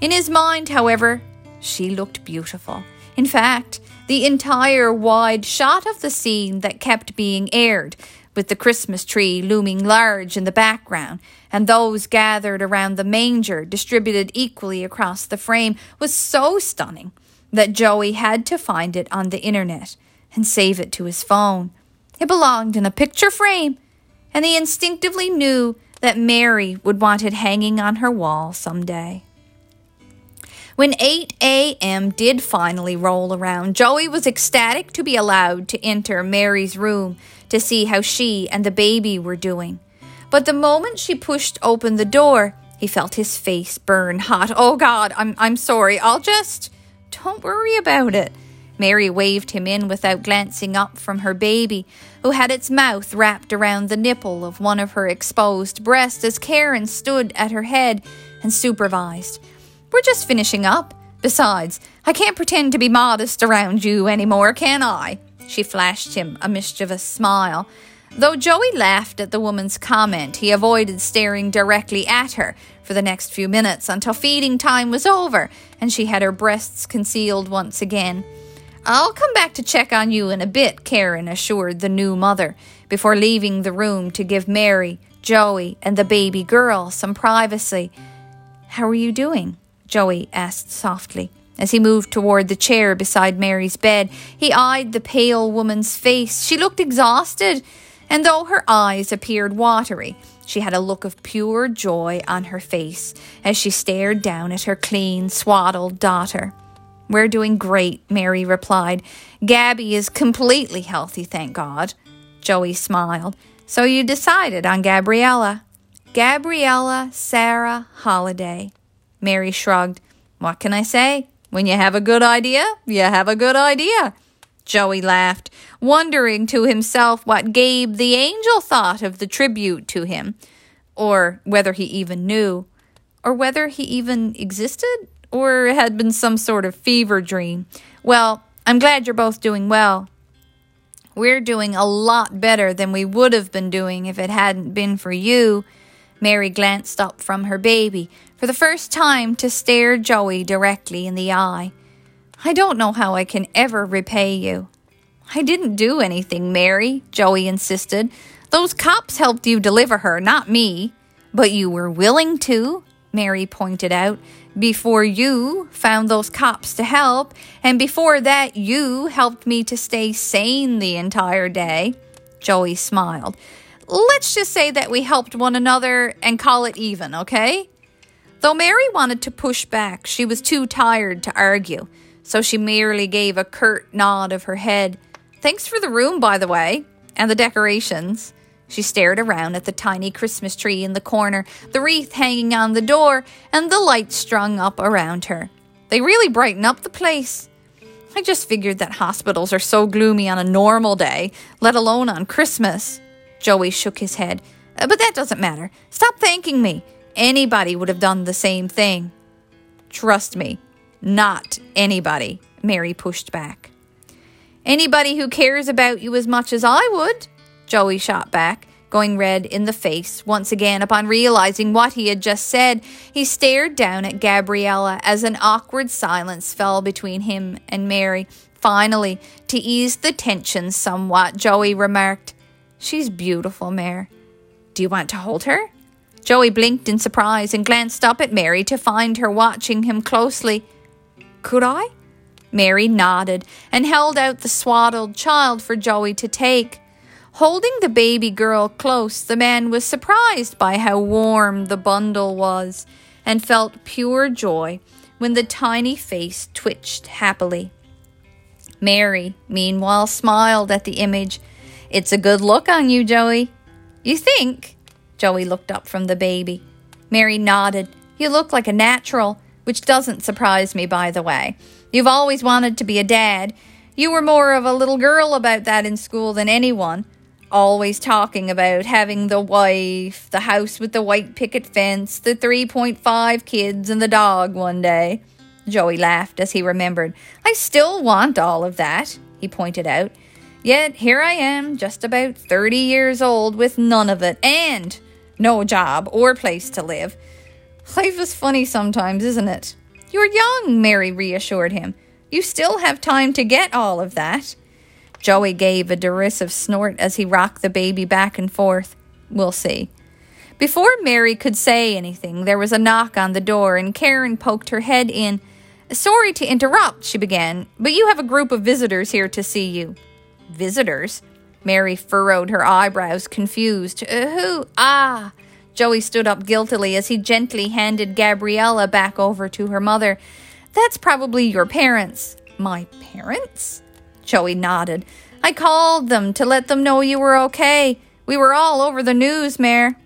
In his mind, however, she looked beautiful. In fact, the entire wide shot of the scene that kept being aired, with the Christmas tree looming large in the background, and those gathered around the manger distributed equally across the frame, was so stunning that Joey had to find it on the internet and save it to his phone. It belonged in a picture frame, and he instinctively knew that Mary would want it hanging on her wall some day. When 8 a.m. did finally roll around, Joey was ecstatic to be allowed to enter Mary's room to see how she and the baby were doing. But the moment she pushed open the door, he felt his face burn hot. Oh God, I'm I'm sorry. I'll just don't worry about it. Mary waved him in without glancing up from her baby, who had its mouth wrapped around the nipple of one of her exposed breasts as Karen stood at her head and supervised. We're just finishing up. Besides, I can't pretend to be modest around you any more, can I? She flashed him a mischievous smile. Though Joey laughed at the woman's comment, he avoided staring directly at her for the next few minutes until feeding time was over and she had her breasts concealed once again. I'll come back to check on you in a bit, Karen assured the new mother, before leaving the room to give Mary, Joey, and the baby girl some privacy. How are you doing? Joey asked softly. As he moved toward the chair beside Mary's bed, he eyed the pale woman's face. She looked exhausted and though her eyes appeared watery, she had a look of pure joy on her face as she stared down at her clean, swaddled daughter. We're doing great, Mary replied. Gabby is completely healthy, thank God. Joey smiled. So you decided on Gabriella? Gabriella Sarah Holliday. Mary shrugged. What can I say? When you have a good idea, you have a good idea. Joey laughed, wondering to himself what Gabe the angel thought of the tribute to him, or whether he even knew, or whether he even existed, or had been some sort of fever dream. Well, I'm glad you're both doing well. We're doing a lot better than we would have been doing if it hadn't been for you. Mary glanced up from her baby for the first time to stare Joey directly in the eye. I don't know how I can ever repay you. I didn't do anything, Mary, Joey insisted. Those cops helped you deliver her, not me. But you were willing to, Mary pointed out. Before you found those cops to help, and before that, you helped me to stay sane the entire day. Joey smiled. Let's just say that we helped one another and call it even, okay? Though Mary wanted to push back, she was too tired to argue so she merely gave a curt nod of her head. Thanks for the room, by the way, and the decorations. She stared around at the tiny Christmas tree in the corner, the wreath hanging on the door, and the lights strung up around her. They really brighten up the place. I just figured that hospitals are so gloomy on a normal day, let alone on Christmas. Joey shook his head. But that doesn't matter. Stop thanking me. Anybody would have done the same thing. Trust me, not anybody, Mary pushed back. Anybody who cares about you as much as I would, Joey shot back, going red in the face once again upon realizing what he had just said. He stared down at Gabriella as an awkward silence fell between him and Mary. Finally, to ease the tension somewhat, Joey remarked, She's beautiful, Mare. Do you want to hold her? Joey blinked in surprise and glanced up at Mary to find her watching him closely. Could I? Mary nodded and held out the swaddled child for Joey to take. Holding the baby girl close, the man was surprised by how warm the bundle was and felt pure joy when the tiny face twitched happily. Mary, meanwhile, smiled at the image. It's a good look on you, Joey. You think? Joey looked up from the baby. Mary nodded. You look like a natural which doesn't surprise me, by the way. You've always wanted to be a dad. You were more of a little girl about that in school than anyone. Always talking about having the wife, the house with the white picket fence, the 3.5 kids, and the dog one day. Joey laughed as he remembered. I still want all of that, he pointed out. Yet here I am, just about 30 years old, with none of it, and no job or place to live. Life is funny sometimes, isn't it? You're young, Mary reassured him. You still have time to get all of that. Joey gave a derisive snort as he rocked the baby back and forth. We'll see. Before Mary could say anything, there was a knock on the door, and Karen poked her head in. Sorry to interrupt, she began, but you have a group of visitors here to see you. Visitors? Mary furrowed her eyebrows, confused. Uh, who? Ah, Joey stood up guiltily as he gently handed Gabriella back over to her mother. That's probably your parents. My parents? Joey nodded. I called them to let them know you were okay. We were all over the news, Mare.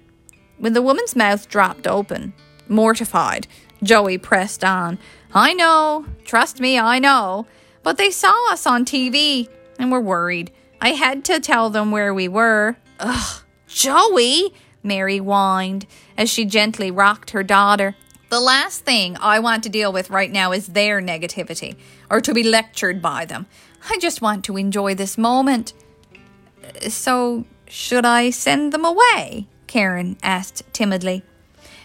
When the woman's mouth dropped open, mortified, Joey pressed on. I know. Trust me, I know. But they saw us on TV and were worried. I had to tell them where we were. Ugh, Joey, Mary whined as she gently rocked her daughter. The last thing I want to deal with right now is their negativity, or to be lectured by them. I just want to enjoy this moment. So, should I send them away? Karen asked timidly.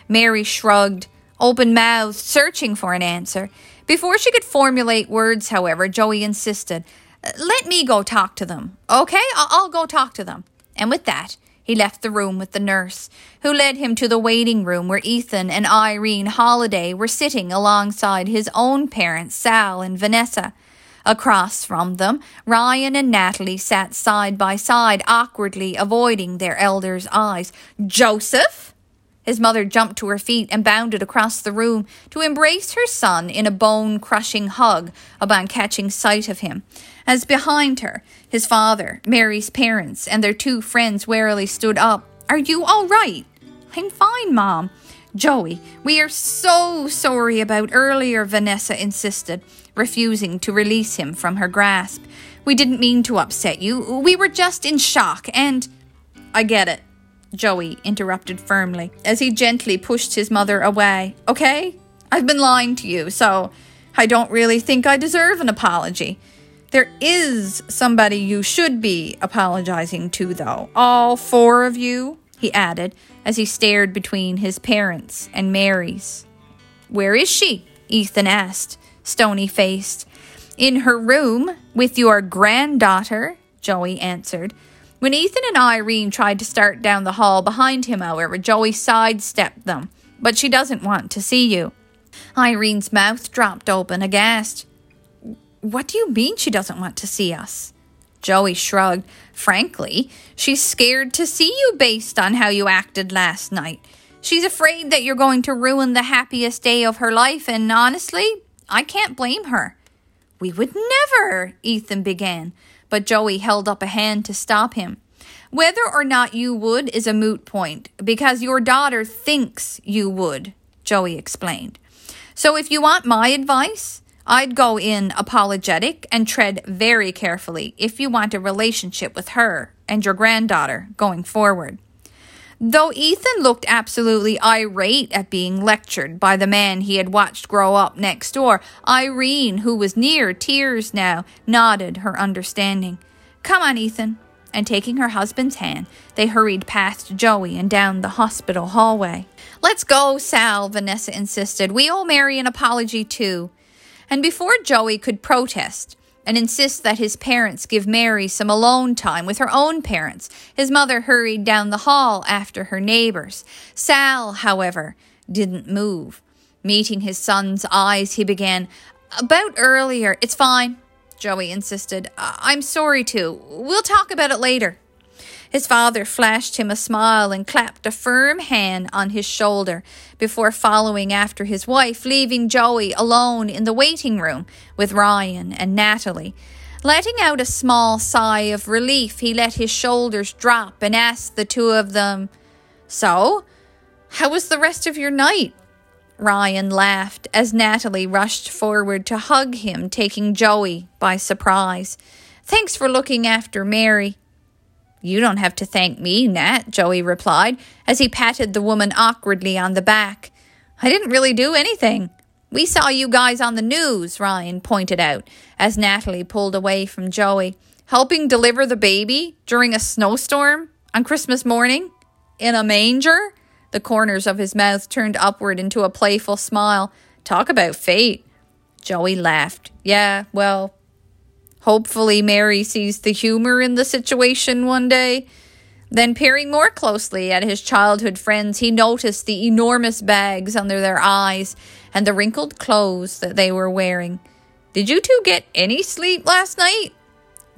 Mary shrugged, open mouthed, searching for an answer. Before she could formulate words, however, Joey insisted, Let me go talk to them. Okay, I'll go talk to them. And with that, he left the room with the nurse, who led him to the waiting room where Ethan and Irene Holliday were sitting alongside his own parents, Sal and Vanessa. Across from them, Ryan and Natalie sat side by side, awkwardly avoiding their elder's eyes. Joseph? His mother jumped to her feet and bounded across the room to embrace her son in a bone crushing hug upon catching sight of him. As behind her, his father, Mary's parents, and their two friends warily stood up. Are you all right? I'm fine, Mom. Joey, we are so sorry about earlier, Vanessa insisted, refusing to release him from her grasp. We didn't mean to upset you. We were just in shock, and. I get it, Joey interrupted firmly, as he gently pushed his mother away. Okay? I've been lying to you, so I don't really think I deserve an apology. There is somebody you should be apologizing to, though. All four of you, he added as he stared between his parents and Mary's. Where is she? Ethan asked, stony faced. In her room with your granddaughter, Joey answered. When Ethan and Irene tried to start down the hall behind him, however, Joey sidestepped them. But she doesn't want to see you. Irene's mouth dropped open, aghast. What do you mean she doesn't want to see us? Joey shrugged. Frankly, she's scared to see you based on how you acted last night. She's afraid that you're going to ruin the happiest day of her life, and honestly, I can't blame her. We would never, Ethan began, but Joey held up a hand to stop him. Whether or not you would is a moot point, because your daughter thinks you would, Joey explained. So if you want my advice, I'd go in apologetic and tread very carefully if you want a relationship with her and your granddaughter going forward. Though Ethan looked absolutely irate at being lectured by the man he had watched grow up next door, Irene, who was near tears now, nodded her understanding. Come on, Ethan. And taking her husband's hand, they hurried past Joey and down the hospital hallway. Let's go, Sal, Vanessa insisted. We owe Mary an apology, too. And before Joey could protest and insist that his parents give Mary some alone time with her own parents, his mother hurried down the hall after her neighbors. Sal, however, didn't move. Meeting his son's eyes, he began, About earlier. It's fine, Joey insisted. I'm sorry to. We'll talk about it later. His father flashed him a smile and clapped a firm hand on his shoulder before following after his wife, leaving Joey alone in the waiting room with Ryan and Natalie. Letting out a small sigh of relief, he let his shoulders drop and asked the two of them, So, how was the rest of your night? Ryan laughed as Natalie rushed forward to hug him, taking Joey by surprise. Thanks for looking after Mary. You don't have to thank me, Nat, Joey replied as he patted the woman awkwardly on the back. I didn't really do anything. We saw you guys on the news, Ryan pointed out as Natalie pulled away from Joey. Helping deliver the baby during a snowstorm on Christmas morning? In a manger? The corners of his mouth turned upward into a playful smile. Talk about fate. Joey laughed. Yeah, well, Hopefully, Mary sees the humor in the situation one day. Then, peering more closely at his childhood friends, he noticed the enormous bags under their eyes and the wrinkled clothes that they were wearing. Did you two get any sleep last night?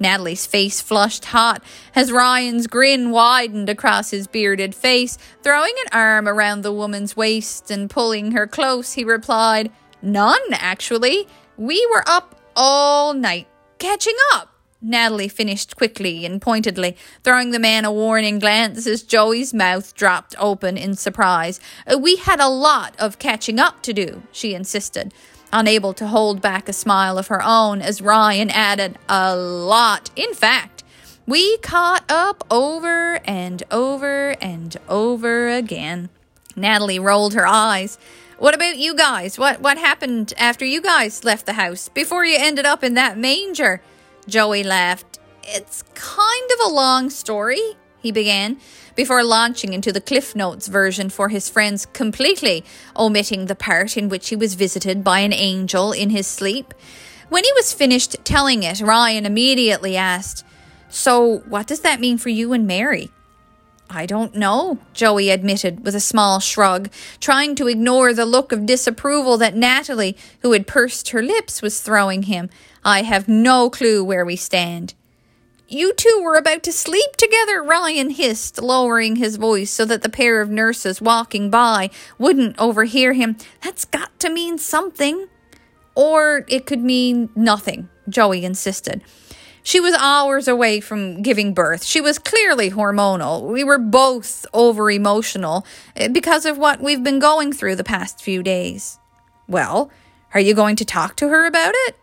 Natalie's face flushed hot as Ryan's grin widened across his bearded face. Throwing an arm around the woman's waist and pulling her close, he replied, None, actually. We were up all night catching up. Natalie finished quickly and pointedly, throwing the man a warning glance as Joey's mouth dropped open in surprise. Uh, we had a lot of catching up to do, she insisted, unable to hold back a smile of her own as Ryan added, A lot. In fact, we caught up over and over and over again. Natalie rolled her eyes. What about you guys? What what happened after you guys left the house before you ended up in that manger? Joey laughed. It's kind of a long story, he began, before launching into the Cliff Notes version for his friends, completely omitting the part in which he was visited by an angel in his sleep. When he was finished telling it, Ryan immediately asked, So, what does that mean for you and Mary? I don't know, Joey admitted with a small shrug, trying to ignore the look of disapproval that Natalie, who had pursed her lips, was throwing him. I have no clue where we stand. You two were about to sleep together, Ryan hissed, lowering his voice so that the pair of nurses walking by wouldn't overhear him. That's got to mean something. Or it could mean nothing, Joey insisted. She was hours away from giving birth. She was clearly hormonal. We were both over emotional eh, because of what we've been going through the past few days. Well, are you going to talk to her about it?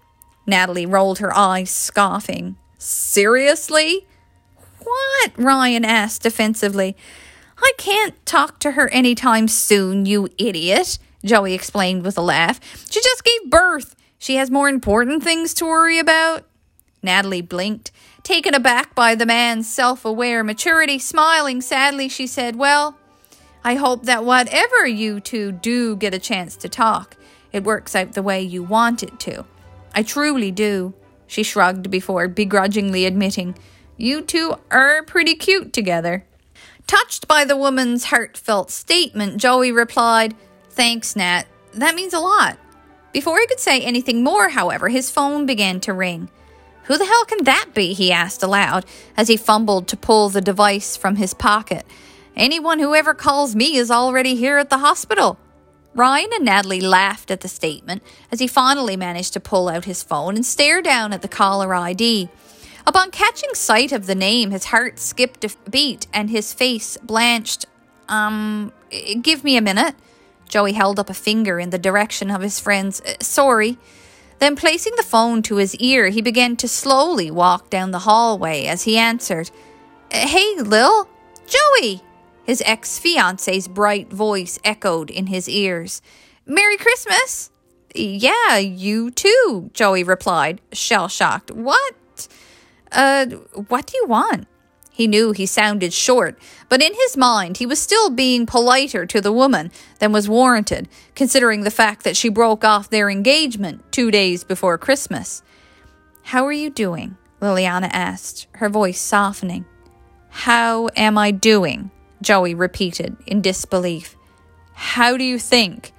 Natalie rolled her eyes, scoffing. Seriously? What? Ryan asked defensively. I can't talk to her any time soon, you idiot, Joey explained with a laugh. She just gave birth. She has more important things to worry about. Natalie blinked, taken aback by the man's self aware maturity. Smiling sadly, she said, Well, I hope that whatever you two do get a chance to talk, it works out the way you want it to. I truly do. She shrugged before begrudgingly admitting, You two are pretty cute together. Touched by the woman's heartfelt statement, Joey replied, Thanks, Nat. That means a lot. Before he could say anything more, however, his phone began to ring. Who the hell can that be? he asked aloud as he fumbled to pull the device from his pocket. Anyone who ever calls me is already here at the hospital. Ryan and Natalie laughed at the statement as he finally managed to pull out his phone and stare down at the caller ID. Upon catching sight of the name, his heart skipped a beat and his face blanched. Um, give me a minute. Joey held up a finger in the direction of his friend's. Uh, sorry. Then, placing the phone to his ear, he began to slowly walk down the hallway as he answered, Hey, Lil? Joey! His ex fiance's bright voice echoed in his ears. Merry Christmas! Yeah, you too, Joey replied, shell shocked. What? Uh, what do you want? He knew he sounded short, but in his mind he was still being politer to the woman than was warranted, considering the fact that she broke off their engagement two days before Christmas. How are you doing? Liliana asked, her voice softening. How am I doing? Joey repeated in disbelief. How do you think?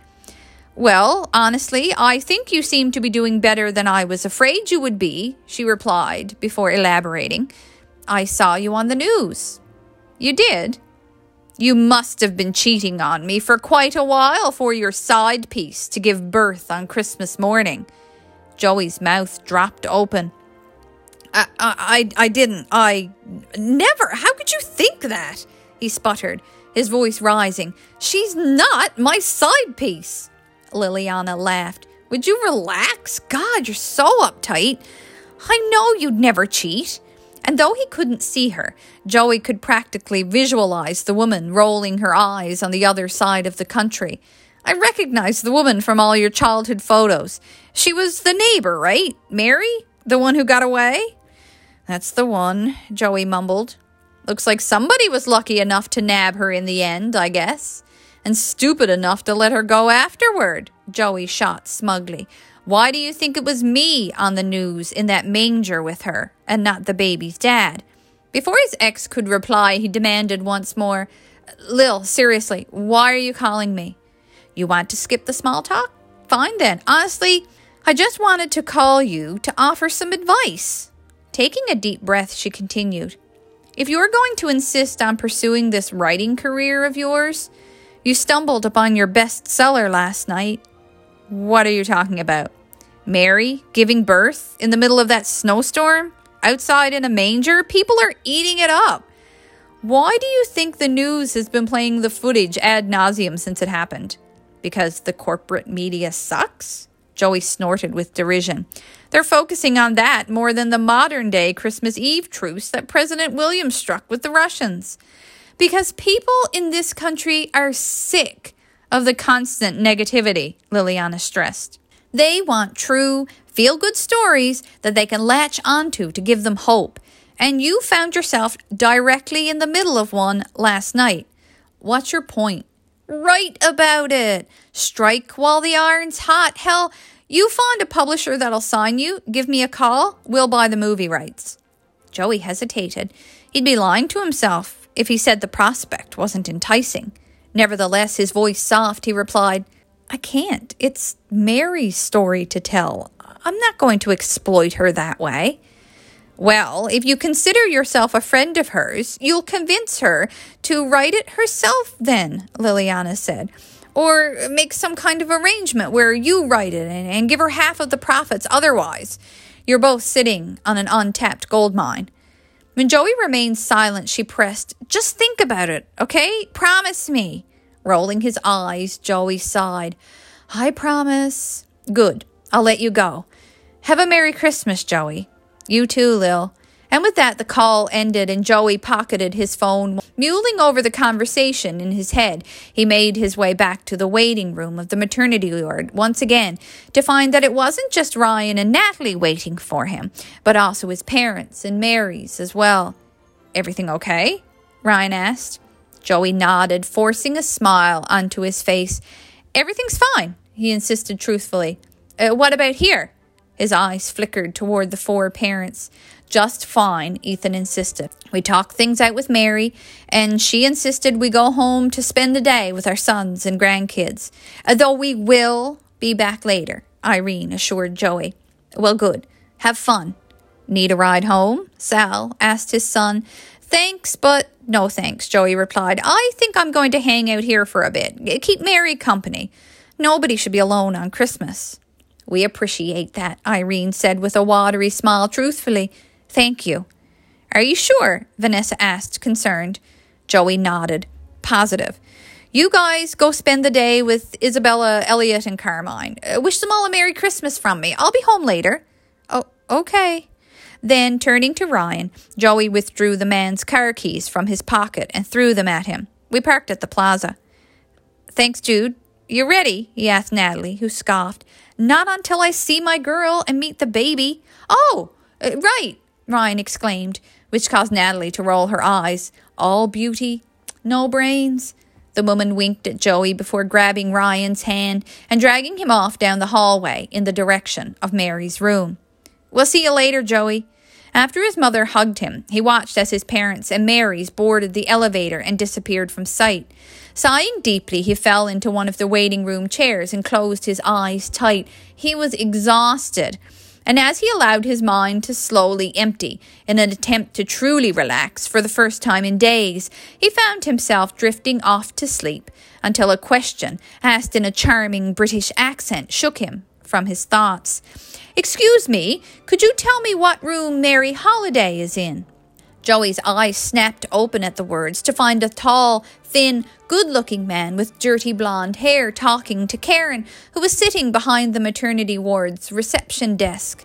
Well, honestly, I think you seem to be doing better than I was afraid you would be, she replied before elaborating. I saw you on the news. You did? You must have been cheating on me for quite a while for your side piece to give birth on Christmas morning. Joey's mouth dropped open. I, I, I didn't. I never. How could you think that? He sputtered, his voice rising. She's not my side piece. Liliana laughed. Would you relax? God, you're so uptight. I know you'd never cheat. And though he couldn't see her, Joey could practically visualize the woman rolling her eyes on the other side of the country. I recognize the woman from all your childhood photos. She was the neighbor, right? Mary? The one who got away? That's the one, Joey mumbled. Looks like somebody was lucky enough to nab her in the end, I guess. And stupid enough to let her go afterward, Joey shot smugly. Why do you think it was me on the news in that manger with her, and not the baby's dad? Before his ex could reply, he demanded once more, Lil, seriously, why are you calling me? You want to skip the small talk? Fine then. Honestly, I just wanted to call you to offer some advice. Taking a deep breath, she continued, If you're going to insist on pursuing this writing career of yours, you stumbled upon your bestseller last night. What are you talking about? Mary giving birth in the middle of that snowstorm? Outside in a manger? People are eating it up. Why do you think the news has been playing the footage ad nauseum since it happened? Because the corporate media sucks? Joey snorted with derision. They're focusing on that more than the modern day Christmas Eve truce that President Williams struck with the Russians. Because people in this country are sick of the constant negativity, Liliana stressed. They want true, feel good stories that they can latch onto to give them hope and you found yourself directly in the middle of one last night. What's your point? Write about it. Strike while the iron's hot. Hell, you find a publisher that'll sign you, give me a call, we'll buy the movie rights. Joey hesitated. He'd be lying to himself if he said the prospect wasn't enticing. Nevertheless, his voice soft, he replied, I can't. It's Mary's story to tell. I'm not going to exploit her that way. Well, if you consider yourself a friend of hers, you'll convince her to write it herself, then, Liliana said. Or make some kind of arrangement where you write it and, give her half of the profits otherwise. You're both sitting on an untapped gold mine. When Joey remained silent, she pressed, Just think about it, okay? Promise me. Rolling his eyes, Joey sighed. I promise. Good. I'll let you go. Have a Merry Christmas, Joey. You too, Lil. And with that, the call ended, and Joey pocketed his phone. Mulling over the conversation in his head, he made his way back to the waiting room of the maternity ward once again to find that it wasn't just Ryan and Natalie waiting for him, but also his parents and Mary's as well. Everything okay? Ryan asked. Joey nodded, forcing a smile onto his face. Everything's fine, he insisted truthfully. Uh, what about here? His eyes flickered toward the four parents. Just fine, Ethan insisted. We talked things out with Mary, and she insisted we go home to spend the day with our sons and grandkids. Uh, though we will be back later, Irene assured Joey. Well, good. Have fun. Need a ride home? Sal asked his son. Thanks, but no thanks, Joey replied. I think I'm going to hang out here for a bit. Keep Mary company. Nobody should be alone on Christmas. We appreciate that, Irene said with a watery smile truthfully. Thank you. Are you sure? Vanessa asked, concerned. Joey nodded. Positive. You guys go spend the day with Isabella, Elliot, and Carmine. Uh, wish them all a Merry Christmas from me. I'll be home later. Oh, okay. Then, turning to Ryan, Joey withdrew the man's car keys from his pocket and threw them at him. We parked at the plaza. Thanks, Jude. You ready? he asked Natalie, who scoffed. Not until I see my girl and meet the baby. Oh, uh, right, Ryan exclaimed, which caused Natalie to roll her eyes. All beauty, no brains. The woman winked at Joey before grabbing Ryan's hand and dragging him off down the hallway in the direction of Mary's room. We'll see you later, Joey. After his mother hugged him, he watched as his parents and Mary's boarded the elevator and disappeared from sight. Sighing deeply, he fell into one of the waiting room chairs and closed his eyes tight. He was exhausted. And as he allowed his mind to slowly empty in an attempt to truly relax for the first time in days, he found himself drifting off to sleep until a question, asked in a charming British accent, shook him from his thoughts. Excuse me, could you tell me what room Mary Holiday is in? Joey's eyes snapped open at the words to find a tall, thin, good looking man with dirty blonde hair talking to Karen, who was sitting behind the maternity ward's reception desk.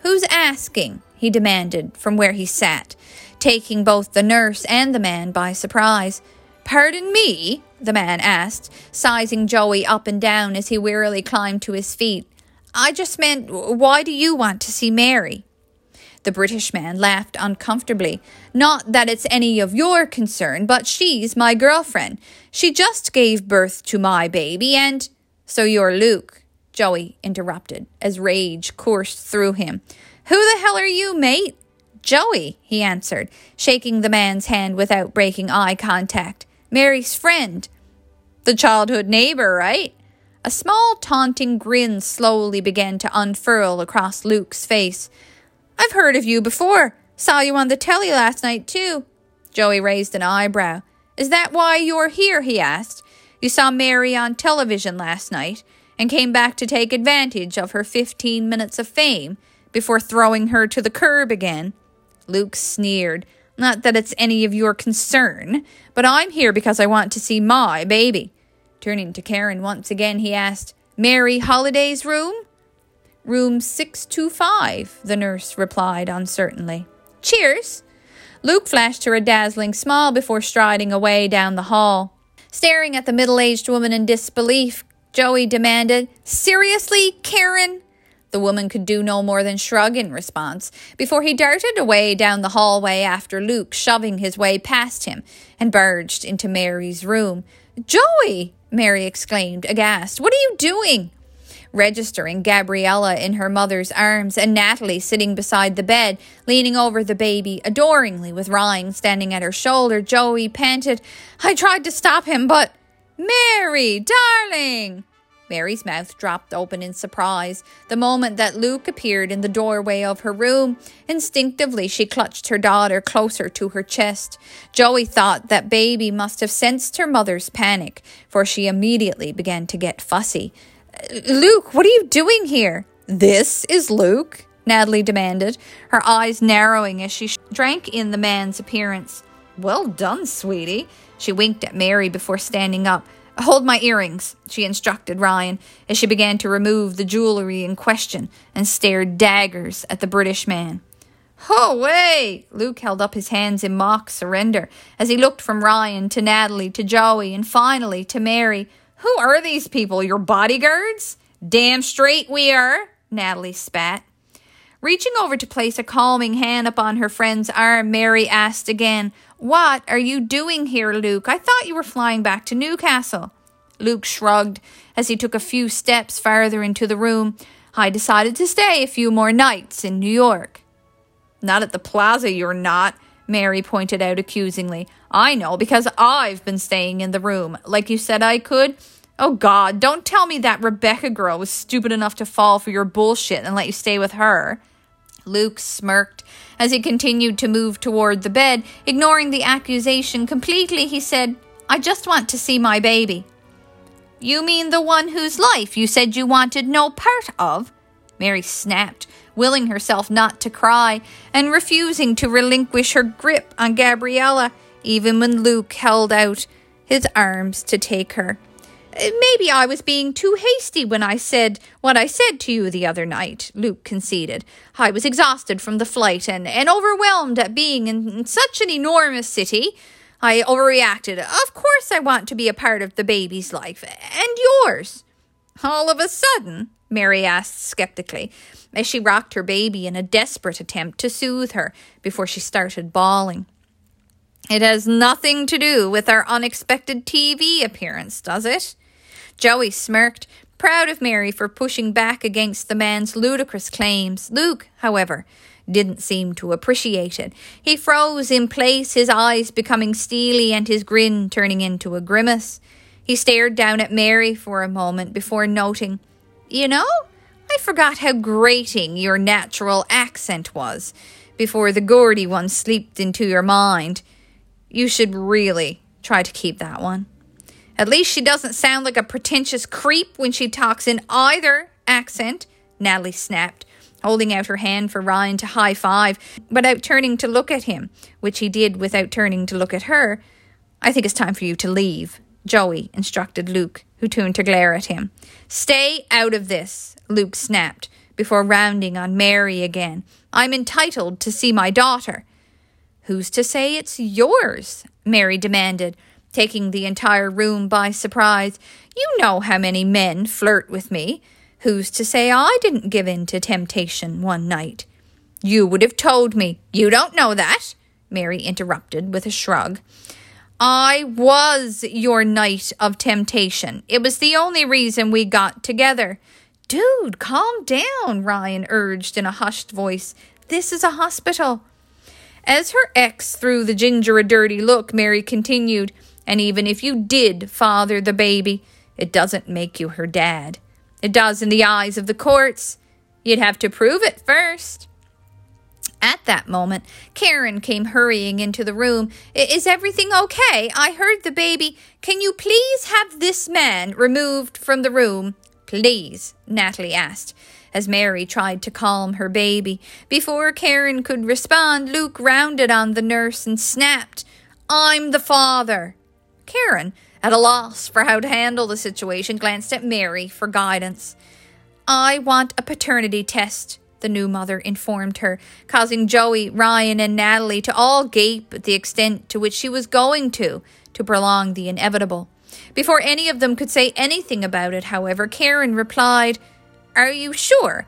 Who's asking? he demanded from where he sat, taking both the nurse and the man by surprise. Pardon me? the man asked, sizing Joey up and down as he wearily climbed to his feet. I just meant, why do you want to see Mary? The British man laughed uncomfortably. Not that it's any of your concern, but she's my girlfriend. She just gave birth to my baby, and. So you're Luke, Joey interrupted as rage coursed through him. Who the hell are you, mate? Joey, he answered, shaking the man's hand without breaking eye contact. Mary's friend. The childhood neighbor, right? A small taunting grin slowly began to unfurl across Luke's face. I've heard of you before. Saw you on the telly last night, too. Joey raised an eyebrow. Is that why you're here? he asked. You saw Mary on television last night, and came back to take advantage of her 15 minutes of fame before throwing her to the curb again. Luke sneered. Not that it's any of your concern, but I'm here because I want to see my baby. Turning to Karen once again, he asked, Mary Holliday's room? Room 625, the nurse replied uncertainly. Cheers! Luke flashed her a dazzling smile before striding away down the hall. Staring at the middle aged woman in disbelief, Joey demanded, Seriously, Karen? The woman could do no more than shrug in response before he darted away down the hallway after Luke, shoving his way past him, and barged into Mary's room. Joey! Mary exclaimed, aghast. What are you doing? Registering Gabriella in her mother's arms and Natalie sitting beside the bed, leaning over the baby adoringly with Ryan standing at her shoulder. Joey panted, I tried to stop him, but. Mary, darling! Mary's mouth dropped open in surprise the moment that Luke appeared in the doorway of her room. Instinctively, she clutched her daughter closer to her chest. Joey thought that baby must have sensed her mother's panic, for she immediately began to get fussy. Luke, what are you doing here? This is Luke, Natalie demanded, her eyes narrowing as she drank in the man's appearance. Well done, sweetie. She winked at Mary before standing up. Hold my earrings, she instructed Ryan as she began to remove the jewelry in question and stared daggers at the British man. Oh, wait! Luke held up his hands in mock surrender as he looked from Ryan to Natalie to Joey and finally to Mary. Who are these people? Your bodyguards? Damn straight we are, Natalie spat. Reaching over to place a calming hand upon her friend's arm, Mary asked again, What are you doing here, Luke? I thought you were flying back to Newcastle. Luke shrugged as he took a few steps farther into the room. I decided to stay a few more nights in New York. Not at the plaza, you're not, Mary pointed out accusingly. I know, because I've been staying in the room, like you said I could. Oh, God, don't tell me that Rebecca girl was stupid enough to fall for your bullshit and let you stay with her. Luke smirked as he continued to move toward the bed. Ignoring the accusation completely, he said, I just want to see my baby. You mean the one whose life you said you wanted no part of? Mary snapped, willing herself not to cry and refusing to relinquish her grip on Gabriella, even when Luke held out his arms to take her. Uh, maybe I was being too hasty when I said what I said to you the other night, Luke conceded. I was exhausted from the flight and, and overwhelmed at being in, in such an enormous city. I overreacted. Of course, I want to be a part of the baby's life, and yours. All of a sudden, Mary asked skeptically, as she rocked her baby in a desperate attempt to soothe her before she started bawling. It has nothing to do with our unexpected TV appearance, does it? Joey smirked, proud of Mary for pushing back against the man's ludicrous claims. Luke, however, didn't seem to appreciate it. He froze in place, his eyes becoming steely and his grin turning into a grimace. He stared down at Mary for a moment before noting, You know, I forgot how grating your natural accent was before the Geordie one slipped into your mind. You should really try to keep that one. At least she doesn't sound like a pretentious creep when she talks in either accent, Natalie snapped, holding out her hand for Ryan to high five without turning to look at him, which he did without turning to look at her. I think it's time for you to leave, Joey instructed Luke, who turned to glare at him. Stay out of this, Luke snapped, before rounding on Mary again. I'm entitled to see my daughter. Who's to say it's yours? Mary demanded, taking the entire room by surprise. You know how many men flirt with me. Who's to say I didn't give in to temptation one night? You would have told me. You don't know that, Mary interrupted with a shrug. I was your night of temptation. It was the only reason we got together. Dude, calm down, Ryan urged in a hushed voice. This is a hospital. As her ex threw the ginger a dirty look, Mary continued, And even if you did father the baby, it doesn't make you her dad. It does in the eyes of the courts. You'd have to prove it first. At that moment, Karen came hurrying into the room. Is everything okay? I heard the baby. Can you please have this man removed from the room? Please, Natalie asked, as Mary tried to calm her baby. Before Karen could respond, Luke rounded on the nurse and snapped, I'm the father. Karen, at a loss for how to handle the situation, glanced at Mary for guidance. I want a paternity test, the new mother informed her, causing Joey, Ryan, and Natalie to all gape at the extent to which she was going to, to prolong the inevitable. Before any of them could say anything about it, however, Karen replied, Are you sure?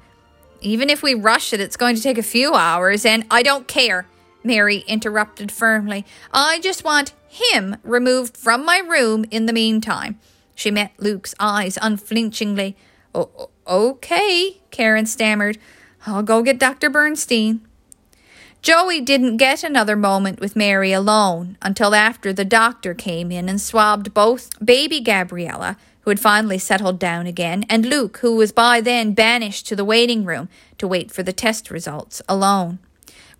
Even if we rush it, it's going to take a few hours, and I don't care, Mary interrupted firmly. I just want him removed from my room in the meantime. She met Luke's eyes unflinchingly. Oh, okay, Karen stammered. I'll go get Dr. Bernstein. Joey didn't get another moment with Mary alone until after the doctor came in and swabbed both baby Gabriella, who had finally settled down again, and Luke, who was by then banished to the waiting room to wait for the test results alone.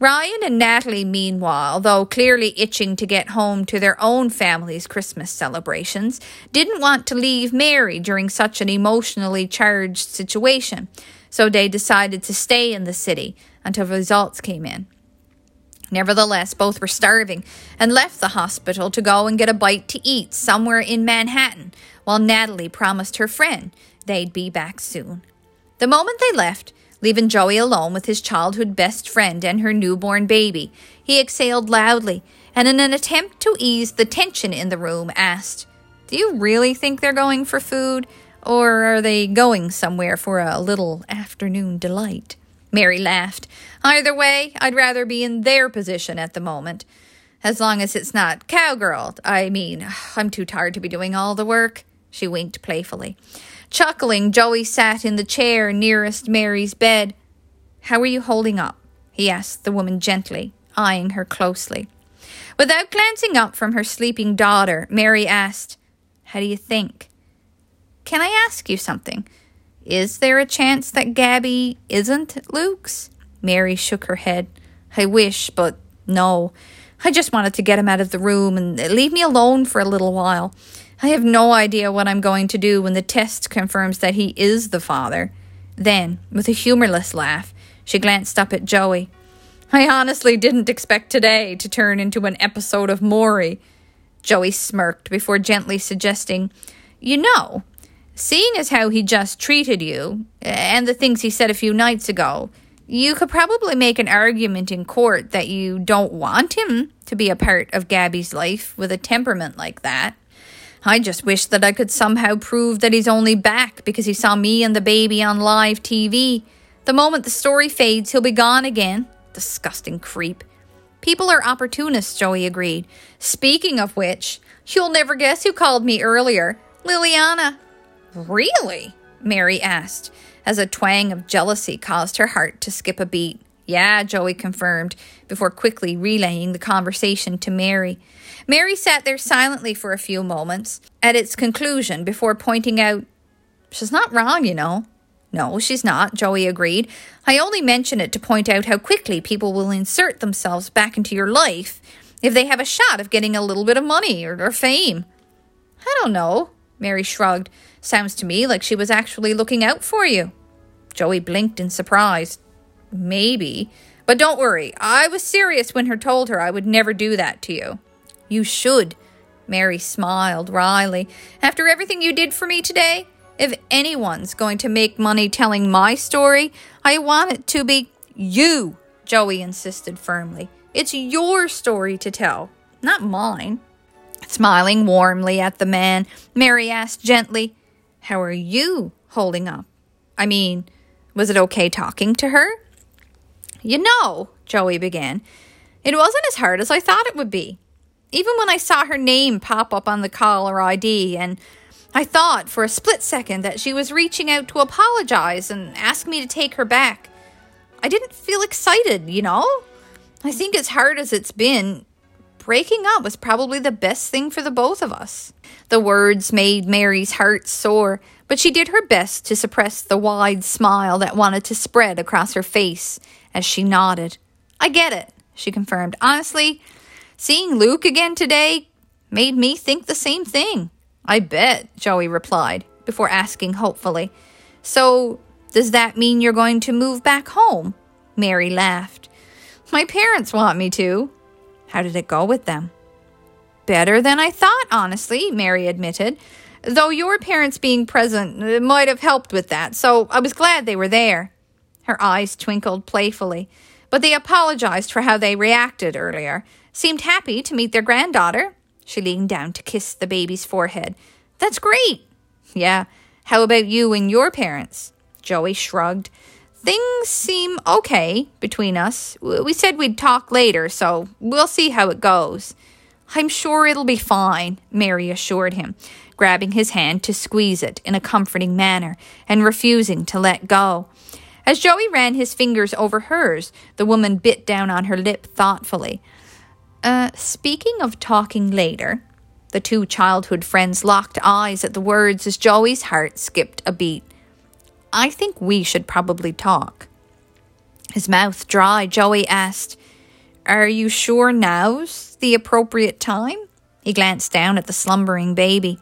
Ryan and Natalie, meanwhile, though clearly itching to get home to their own family's Christmas celebrations, didn't want to leave Mary during such an emotionally charged situation, so they decided to stay in the city until results came in. Nevertheless, both were starving and left the hospital to go and get a bite to eat somewhere in Manhattan, while Natalie promised her friend they'd be back soon. The moment they left, leaving Joey alone with his childhood best friend and her newborn baby. He exhaled loudly, and in an attempt to ease the tension in the room, asked, Do you really think they're going for food, or are they going somewhere for a little afternoon delight? Mary laughed. Either way, I'd rather be in their position at the moment. As long as it's not cowgirl. I mean, I'm too tired to be doing all the work. She winked playfully. Chuckling, Joey sat in the chair nearest Mary's bed. How are you holding up? he asked the woman gently, eyeing her closely. Without glancing up from her sleeping daughter, Mary asked, How do you think? Can I ask you something? Is there a chance that Gabby isn't Luke's? Mary shook her head. I wish, but no. I just wanted to get him out of the room and leave me alone for a little while. I have no idea what I'm going to do when the test confirms that he is the father. Then, with a humorless laugh, she glanced up at Joey. I honestly didn't expect today to turn into an episode of Maury. Joey smirked before gently suggesting, You know, seeing as how he just treated you, and the things he said a few nights ago, you could probably make an argument in court that you don't want him to be a part of Gabby's life with a temperament like that. I just wish that I could somehow prove that he's only back because he saw me and the baby on live TV. The moment the story fades, he'll be gone again. Disgusting creep. People are opportunists, Joey agreed. Speaking of which, you'll never guess who called me earlier. Liliana. Really? Mary asked, as a twang of jealousy caused her heart to skip a beat. Yeah, Joey confirmed, before quickly relaying the conversation to Mary. Mary sat there silently for a few moments at its conclusion before pointing out, She's not wrong, you know. No, she's not, Joey agreed. I only mention it to point out how quickly people will insert themselves back into your life if they have a shot of getting a little bit of money or, or fame. I don't know, Mary shrugged. Sounds to me like she was actually looking out for you. Joey blinked in surprise. Maybe. But don't worry, I was serious when her told her I would never do that to you. You should. Mary smiled wryly. After everything you did for me today, if anyone's going to make money telling my story, I want it to be you, Joey insisted firmly. It's your story to tell, not mine. Smiling warmly at the man, Mary asked gently, How are you holding up? I mean, was it okay talking to her? You know, Joey began, it wasn't as hard as I thought it would be even when I saw her name pop up on the caller ID, and I thought for a split second that she was reaching out to apologize and ask me to take her back. I didn't feel excited, you know? I think as hard as it's been, breaking up was probably the best thing for the both of us. The words made Mary's heart sore, but she did her best to suppress the wide smile that wanted to spread across her face as she nodded. I get it, she confirmed. Honestly, Seeing Luke again today made me think the same thing. I bet, Joey replied, before asking hopefully, So, does that mean you're going to move back home? Mary laughed. My parents want me to. How did it go with them? Better than I thought, honestly, Mary admitted. Though your parents being present uh, might have helped with that, so I was glad they were there. Her eyes twinkled playfully, but they apologized for how they reacted earlier. Seemed happy to meet their granddaughter. She leaned down to kiss the baby's forehead. That's great. Yeah. How about you and your parents? Joey shrugged. Things seem okay between us. We said we'd talk later, so we'll see how it goes. I'm sure it'll be fine, Mary assured him, grabbing his hand to squeeze it in a comforting manner and refusing to let go. As Joey ran his fingers over hers, the woman bit down on her lip thoughtfully. Uh, speaking of talking later, the two childhood friends locked eyes at the words as Joey's heart skipped a beat. I think we should probably talk. His mouth dry, Joey asked, Are you sure now's the appropriate time? He glanced down at the slumbering baby.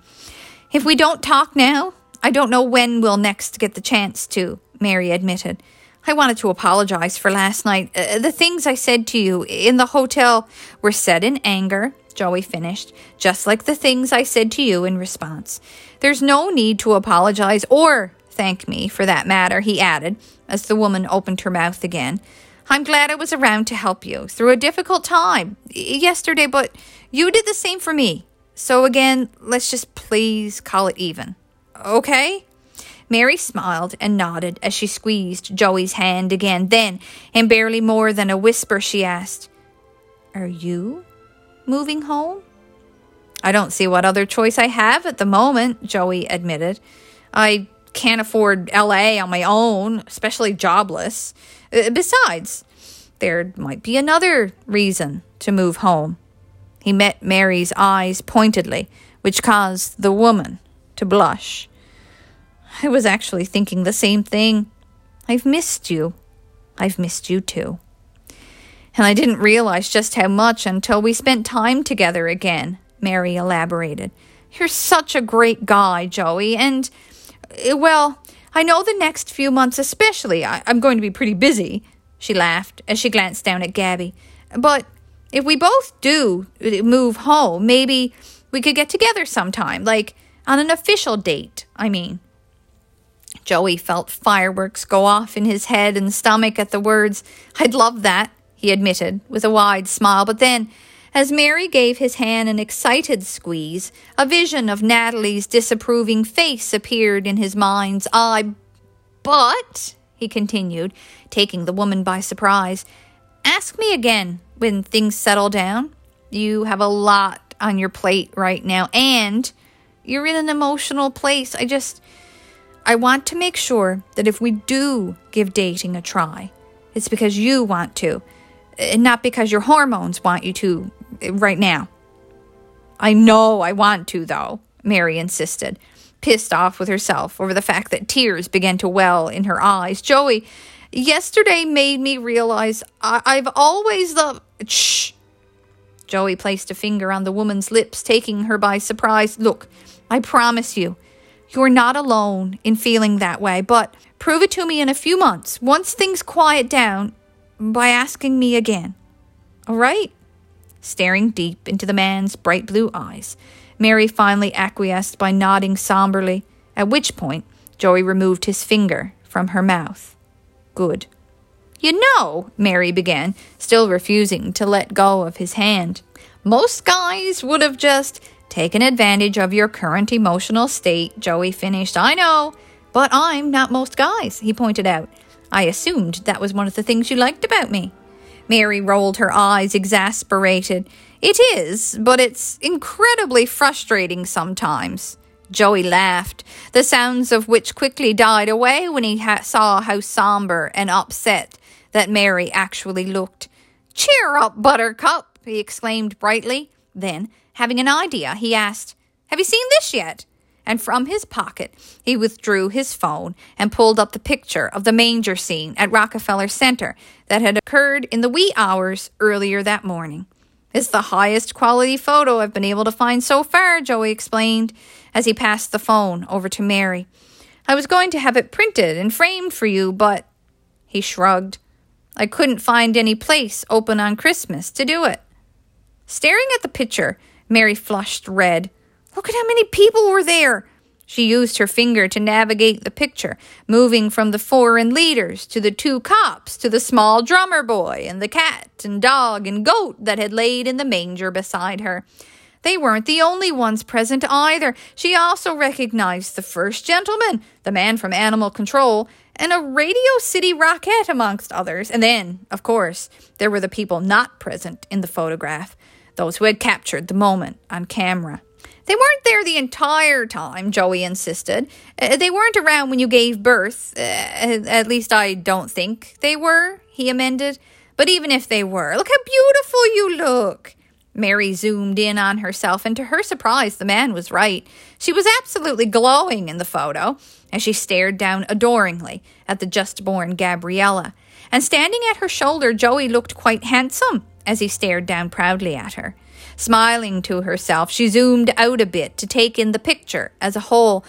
If we don't talk now, I don't know when we'll next get the chance to, Mary admitted. I wanted to apologize for last night. Uh, the things I said to you in the hotel were said in anger, Joey finished, just like the things I said to you in response. There's no need to apologize or thank me, for that matter, he added, as the woman opened her mouth again. I'm glad I was around to help you through a difficult time yesterday, but you did the same for me. So again, let's just please call it even. Okay? Mary smiled and nodded as she squeezed Joey's hand again. Then, in barely more than a whisper, she asked, Are you moving home? I don't see what other choice I have at the moment, Joey admitted. I can't afford LA on my own, especially jobless. Uh, besides, there might be another reason to move home. He met Mary's eyes pointedly, which caused the woman to blush. I was actually thinking the same thing. I've missed you. I've missed you too. And I didn't realize just how much until we spent time together again, Mary elaborated. You're such a great guy, Joey, and uh, well, I know the next few months, especially, I- am going to be pretty busy. She laughed as she glanced down at Gabby. But if we both do uh, move home, maybe we could get together sometime, like on an official date, I mean. Joey felt fireworks go off in his head and stomach at the words. I'd love that, he admitted, with a wide smile, but then as Mary gave his hand an excited squeeze, a vision of Natalie's disapproving face appeared in his mind's eye. But, he continued, taking the woman by surprise, ask me again when things settle down. You have a lot on your plate right now, and you're in an emotional place. I just. I want to make sure that if we do give dating a try, it's because you want to, and not because your hormones want you to right now. I know I want to, though, Mary insisted, pissed off with herself over the fact that tears began to well in her eyes. Joey, yesterday made me realize I- have always loved. Shh. Joey placed a finger on the woman's lips, taking her by surprise. Look, I promise you, you're not alone in feeling that way, but prove it to me in a few months, once things quiet down, by asking me again. All right? Staring deep into the man's bright blue eyes, Mary finally acquiesced by nodding somberly, at which point Joey removed his finger from her mouth. Good. You know, Mary began, still refusing to let go of his hand. Most guys would have just taken advantage of your current emotional state, Joey finished. I know, but I'm not most guys, he pointed out. I assumed that was one of the things you liked about me. Mary rolled her eyes, exasperated. It is, but it's incredibly frustrating sometimes. Joey laughed, the sounds of which quickly died away when he ha- saw how somber and upset that Mary actually looked. Cheer up, Buttercup, he exclaimed brightly. Then, having an idea, he asked, Have you seen this yet? And from his pocket he withdrew his phone and pulled up the picture of the manger scene at Rockefeller Center that had occurred in the wee hours earlier that morning. It's the highest quality photo I've been able to find so far, Joey explained as he passed the phone over to Mary. I was going to have it printed and framed for you, but. He shrugged. I couldn't find any place open on Christmas to do it. Staring at the picture, Mary flushed red. Look at how many people were there. She used her finger to navigate the picture, moving from the foreign leaders to the two cops to the small drummer boy and the cat and dog and goat that had laid in the manger beside her. They weren't the only ones present either. She also recognized the first gentleman, the man from Animal Control, and a Radio City Rockette, amongst others. And then, of course, there were the people not present in the photograph, those who had captured the moment on camera. They weren't there the entire time, Joey insisted. Uh, they weren't around when you gave birth. Uh, at least I don't think they were, he amended. But even if they were, look how beautiful you look. Mary zoomed in on herself, and to her surprise, the man was right. She was absolutely glowing in the photo as she stared down adoringly at the just born Gabriella. And standing at her shoulder, Joey looked quite handsome as he stared down proudly at her. Smiling to herself, she zoomed out a bit to take in the picture as a whole.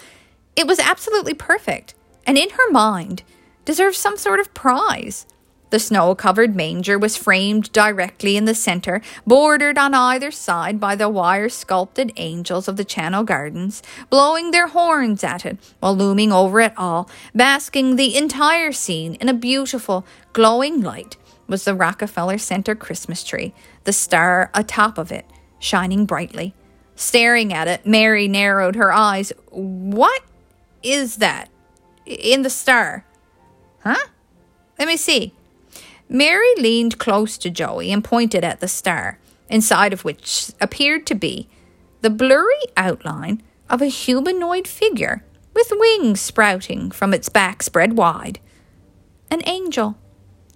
It was absolutely perfect, and in her mind, deserved some sort of prize. The snow covered manger was framed directly in the center, bordered on either side by the wire sculpted angels of the Channel Gardens, blowing their horns at it while looming over it all, basking the entire scene in a beautiful, glowing light, was the Rockefeller Center Christmas tree, the star atop of it, shining brightly. Staring at it, Mary narrowed her eyes. What is that? In the star? Huh? Let me see. Mary leaned close to Joey and pointed at the star, inside of which appeared to be the blurry outline of a humanoid figure with wings sprouting from its back spread wide. An angel.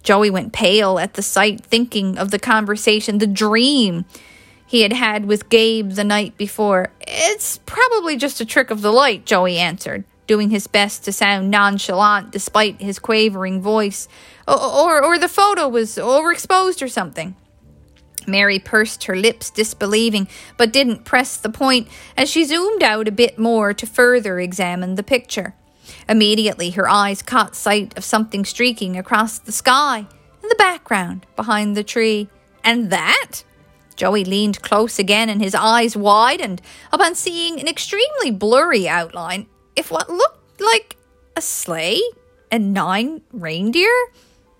Joey went pale at the sight, thinking of the conversation, the dream he had had with Gabe the night before. It's probably just a trick of the light, Joey answered, doing his best to sound nonchalant despite his quavering voice. Or, or, or the photo was overexposed or something. Mary pursed her lips, disbelieving, but didn't press the point as she zoomed out a bit more to further examine the picture. Immediately, her eyes caught sight of something streaking across the sky in the background behind the tree. And that? Joey leaned close again and his eyes widened upon seeing an extremely blurry outline, if what looked like a sleigh and nine reindeer,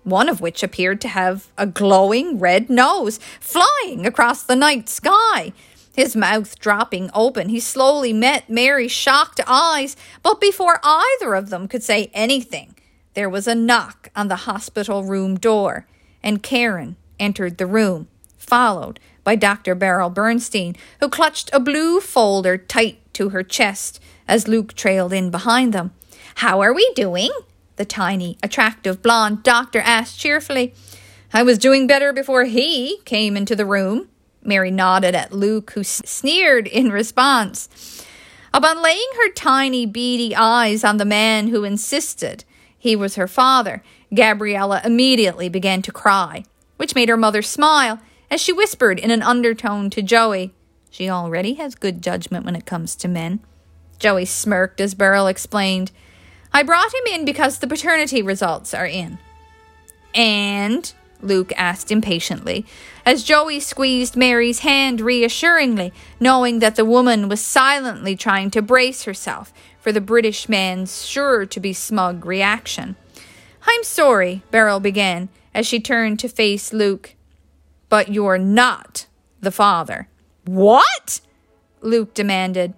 one of which appeared to have a glowing red nose flying across the night sky. His mouth dropping open, he slowly met Mary's shocked eyes, but before either of them could say anything, there was a knock on the hospital room door, and Karen entered the room, followed by Dr. Beryl Bernstein, who clutched a blue folder tight to her chest as Luke trailed in behind them. How are we doing? The tiny, attractive blonde doctor asked cheerfully. I was doing better before he came into the room. Mary nodded at Luke, who sneered in response. Upon laying her tiny, beady eyes on the man who insisted he was her father, Gabriella immediately began to cry, which made her mother smile as she whispered in an undertone to Joey, She already has good judgment when it comes to men. Joey smirked as Beryl explained, I brought him in because the paternity results are in. And? Luke asked impatiently, as Joey squeezed Mary's hand reassuringly, knowing that the woman was silently trying to brace herself for the British man's sure to be smug reaction. I'm sorry, Beryl began, as she turned to face Luke but you're not the father. What? Luke demanded.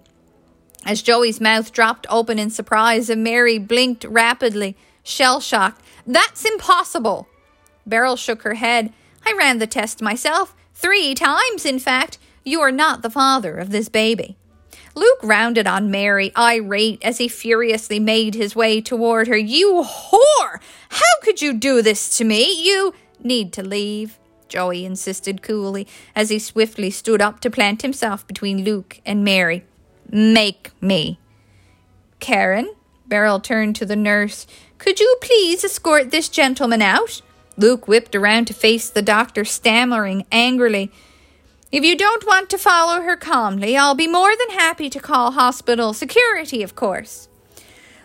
As Joey's mouth dropped open in surprise and Mary blinked rapidly, shell shocked. That's impossible. Beryl shook her head. I ran the test myself. Three times, in fact. You are not the father of this baby. Luke rounded on Mary, irate as he furiously made his way toward her. You whore! How could you do this to me? You need to leave. Joey insisted coolly as he swiftly stood up to plant himself between Luke and Mary. Make me. Karen, Beryl turned to the nurse. Could you please escort this gentleman out? Luke whipped around to face the doctor, stammering angrily. If you don't want to follow her calmly, I'll be more than happy to call hospital security, of course.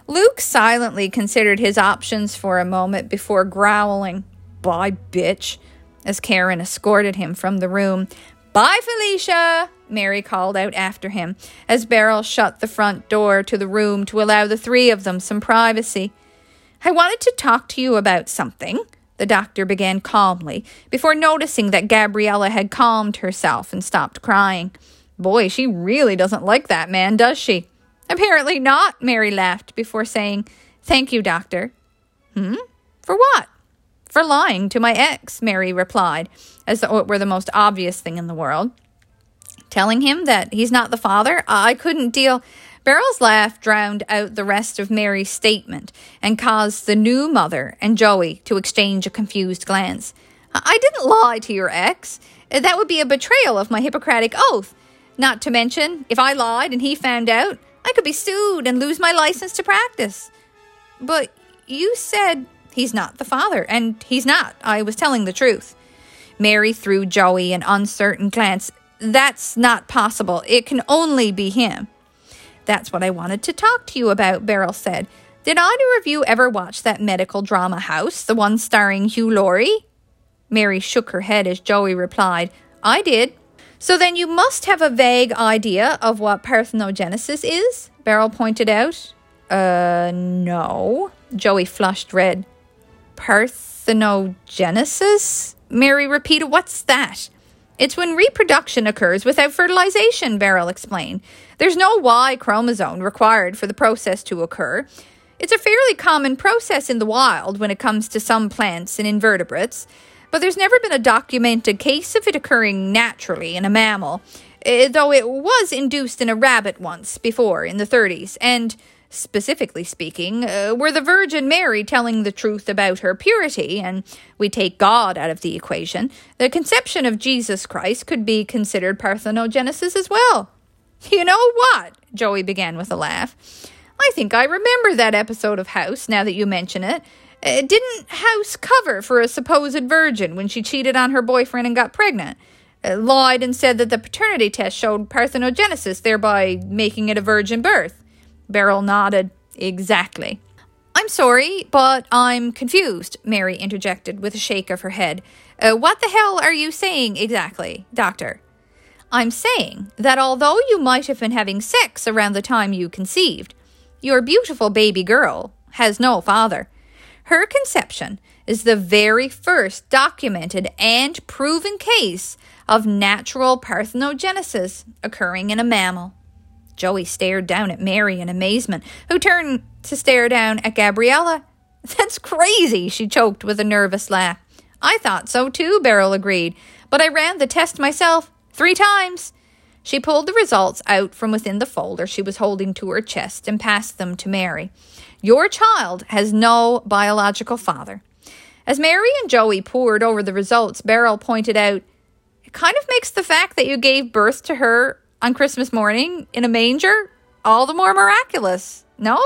Luke silently considered his options for a moment before growling, Bye, bitch, as Karen escorted him from the room. Bye, Felicia, Mary called out after him as Beryl shut the front door to the room to allow the three of them some privacy. I wanted to talk to you about something, the doctor began calmly, before noticing that Gabriella had calmed herself and stopped crying. Boy, she really doesn't like that man, does she? Apparently not, Mary laughed before saying, Thank you, doctor. Hmm? For what? For lying to my ex, Mary replied, as though it were the most obvious thing in the world. Telling him that he's not the father? I couldn't deal. Beryl's laugh drowned out the rest of Mary's statement and caused the new mother and Joey to exchange a confused glance. I didn't lie to your ex. That would be a betrayal of my Hippocratic oath. Not to mention, if I lied and he found out, I could be sued and lose my license to practice. But you said he's not the father, and he's not. I was telling the truth. Mary threw Joey an uncertain glance. That's not possible. It can only be him. That's what I wanted to talk to you about, Beryl said. Did either of you ever watch that medical drama house, the one starring Hugh Laurie? Mary shook her head as Joey replied, I did. So then you must have a vague idea of what parthenogenesis is, Beryl pointed out. Uh, no. Joey flushed red. Parthenogenesis? Mary repeated, What's that? It's when reproduction occurs without fertilization, Beryl explained. There's no Y chromosome required for the process to occur. It's a fairly common process in the wild when it comes to some plants and invertebrates, but there's never been a documented case of it occurring naturally in a mammal, eh, though it was induced in a rabbit once before in the 30s, and specifically speaking, uh, were the Virgin Mary telling the truth about her purity, and we take God out of the equation, the conception of Jesus Christ could be considered parthenogenesis as well. You know what? Joey began with a laugh. I think I remember that episode of House now that you mention it. Uh, didn't House cover for a supposed virgin when she cheated on her boyfriend and got pregnant? Uh, lied and said that the paternity test showed parthenogenesis, thereby making it a virgin birth. Beryl nodded. Exactly. I'm sorry, but I'm confused, Mary interjected with a shake of her head. Uh, what the hell are you saying exactly, Doctor? I'm saying that although you might have been having sex around the time you conceived, your beautiful baby girl has no father. Her conception is the very first documented and proven case of natural parthenogenesis occurring in a mammal. Joey stared down at Mary in amazement, who turned to stare down at Gabriella. That's crazy, she choked with a nervous laugh. I thought so too, Beryl agreed, but I ran the test myself three times. She pulled the results out from within the folder she was holding to her chest and passed them to Mary. Your child has no biological father. As Mary and Joey pored over the results, Beryl pointed out, It kind of makes the fact that you gave birth to her on Christmas morning in a manger all the more miraculous, no?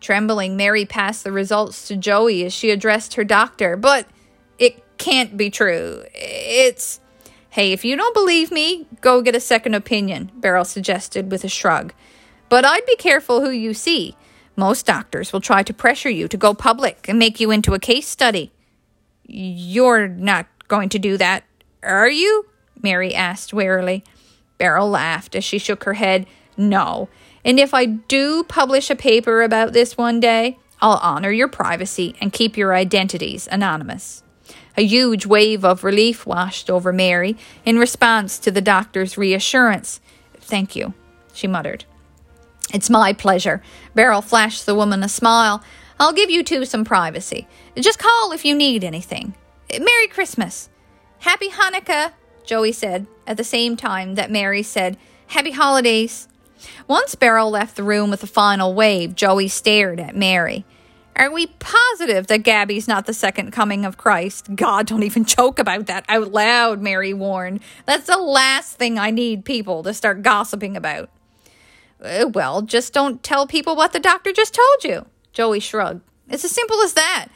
Trembling, Mary passed the results to Joey as she addressed her doctor. But it can't be true. It's. Hey, if you don't believe me, go get a second opinion, Beryl suggested with a shrug. But I'd be careful who you see. Most doctors will try to pressure you to go public and make you into a case study. You're not going to do that, are you? Mary asked warily. Beryl laughed as she shook her head. No. And if I do publish a paper about this one day, I'll honor your privacy and keep your identities anonymous. A huge wave of relief washed over Mary in response to the doctor's reassurance. Thank you, she muttered. It's my pleasure. Beryl flashed the woman a smile. I'll give you two some privacy. Just call if you need anything. Merry Christmas. Happy Hanukkah, Joey said, at the same time that Mary said, Happy Holidays. Once Beryl left the room with a final wave, Joey stared at Mary. Are we positive that Gabby's not the second coming of Christ? God, don't even joke about that out loud, Mary warned. That's the last thing I need people to start gossiping about. Uh, well, just don't tell people what the doctor just told you. Joey shrugged. It's as simple as that.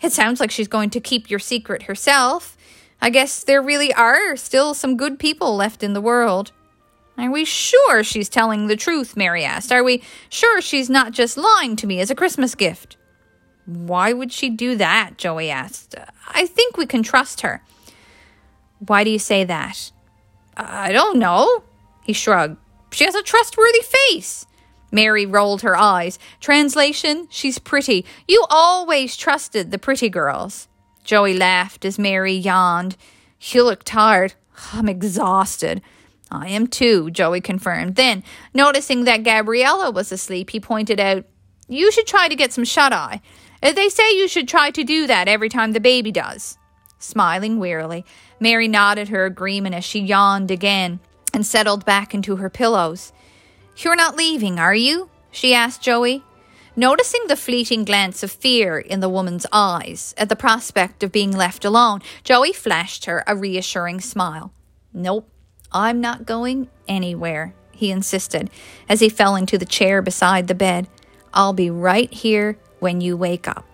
It sounds like she's going to keep your secret herself. I guess there really are still some good people left in the world. Are we sure she's telling the truth? Mary asked. Are we sure she's not just lying to me as a Christmas gift? Why would she do that? Joey asked. I think we can trust her. Why do you say that? I don't know. He shrugged. She has a trustworthy face. Mary rolled her eyes. Translation, she's pretty. You always trusted the pretty girls. Joey laughed as Mary yawned. You look tired. I'm exhausted. I am too, Joey confirmed. Then, noticing that Gabriella was asleep, he pointed out, You should try to get some shut eye. Uh, they say you should try to do that every time the baby does. Smiling wearily, Mary nodded her agreement as she yawned again and settled back into her pillows. You're not leaving, are you? she asked Joey. Noticing the fleeting glance of fear in the woman's eyes at the prospect of being left alone, Joey flashed her a reassuring smile. Nope, I'm not going anywhere, he insisted as he fell into the chair beside the bed. I'll be right here when you wake up.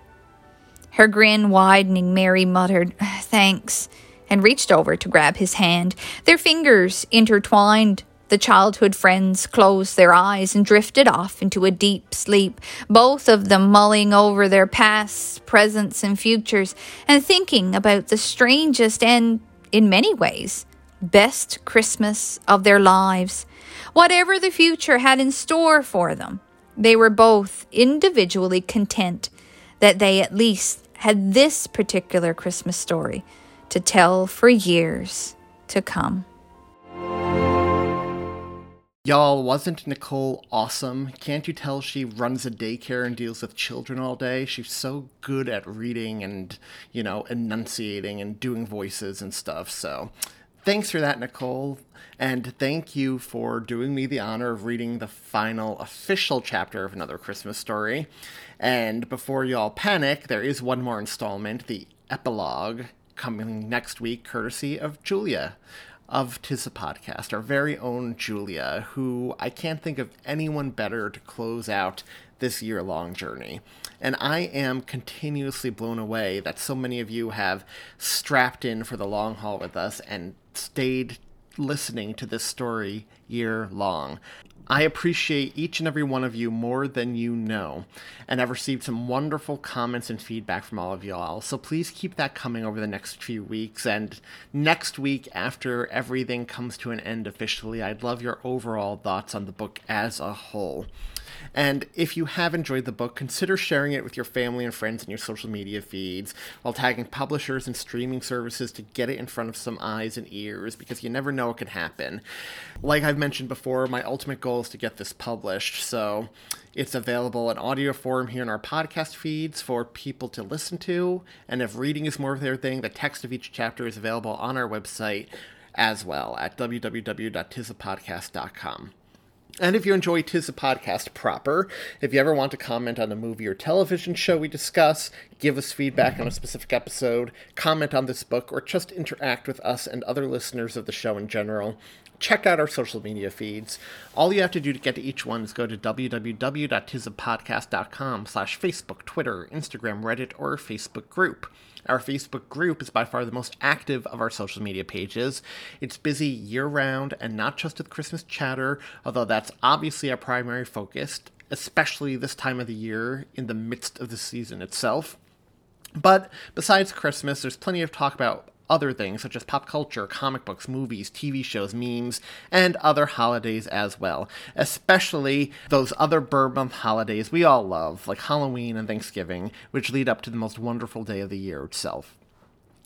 Her grin widening, Mary muttered, Thanks, and reached over to grab his hand. Their fingers intertwined. The childhood friends closed their eyes and drifted off into a deep sleep, both of them mulling over their pasts, presents, and futures, and thinking about the strangest and, in many ways, best Christmas of their lives. Whatever the future had in store for them, they were both individually content that they at least had this particular Christmas story to tell for years to come. Y'all, wasn't Nicole awesome? Can't you tell she runs a daycare and deals with children all day? She's so good at reading and, you know, enunciating and doing voices and stuff. So, thanks for that, Nicole. And thank you for doing me the honor of reading the final official chapter of Another Christmas Story. And before y'all panic, there is one more installment, the epilogue, coming next week, courtesy of Julia of Tis a Podcast, our very own Julia, who I can't think of anyone better to close out this year long journey. And I am continuously blown away that so many of you have strapped in for the long haul with us and stayed listening to this story year long. I appreciate each and every one of you more than you know, and I've received some wonderful comments and feedback from all of y'all. So please keep that coming over the next few weeks. And next week, after everything comes to an end officially, I'd love your overall thoughts on the book as a whole. And if you have enjoyed the book, consider sharing it with your family and friends in your social media feeds while tagging publishers and streaming services to get it in front of some eyes and ears because you never know what can happen. Like I've mentioned before, my ultimate goal is to get this published, so it's available in audio form here in our podcast feeds for people to listen to. And if reading is more of their thing, the text of each chapter is available on our website as well at www.tisapodcast.com. And if you enjoy Tis a Podcast proper, if you ever want to comment on a movie or television show we discuss, give us feedback on a specific episode, comment on this book, or just interact with us and other listeners of the show in general, check out our social media feeds. All you have to do to get to each one is go to www.tisapodcast.com slash Facebook, Twitter, Instagram, Reddit, or Facebook group. Our Facebook group is by far the most active of our social media pages. It's busy year round and not just with Christmas chatter, although that's obviously our primary focus, especially this time of the year in the midst of the season itself. But besides Christmas, there's plenty of talk about other things such as pop culture, comic books, movies, TV shows, memes, and other holidays as well. Especially those other bird month holidays we all love, like Halloween and Thanksgiving, which lead up to the most wonderful day of the year itself.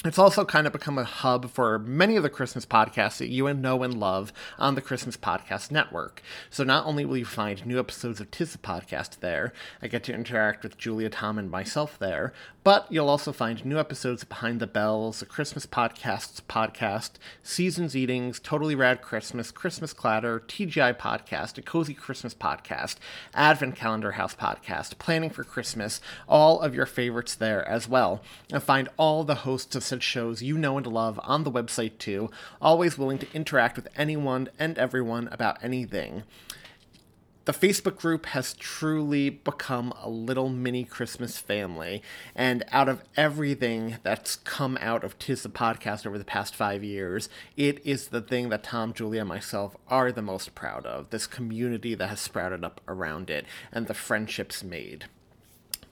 It's also kind of become a hub for many of the Christmas podcasts that you know and love on the Christmas Podcast Network. So not only will you find new episodes of Tis the Podcast there, I get to interact with Julia, Tom, and myself there, but you'll also find new episodes of Behind the Bells, the Christmas Podcasts podcast, Seasons Eatings, Totally Rad Christmas, Christmas Clatter, TGI Podcast, a Cozy Christmas Podcast, Advent Calendar House Podcast, Planning for Christmas, all of your favorites there as well. And find all the hosts of shows you know and love on the website too, always willing to interact with anyone and everyone about anything. the Facebook group has truly become a little mini Christmas family. And out of everything that's come out of Tis the Podcast over the past five years, it is the thing that Tom, Julia, and myself are the most proud of. This community that has sprouted up around it and the friendships made.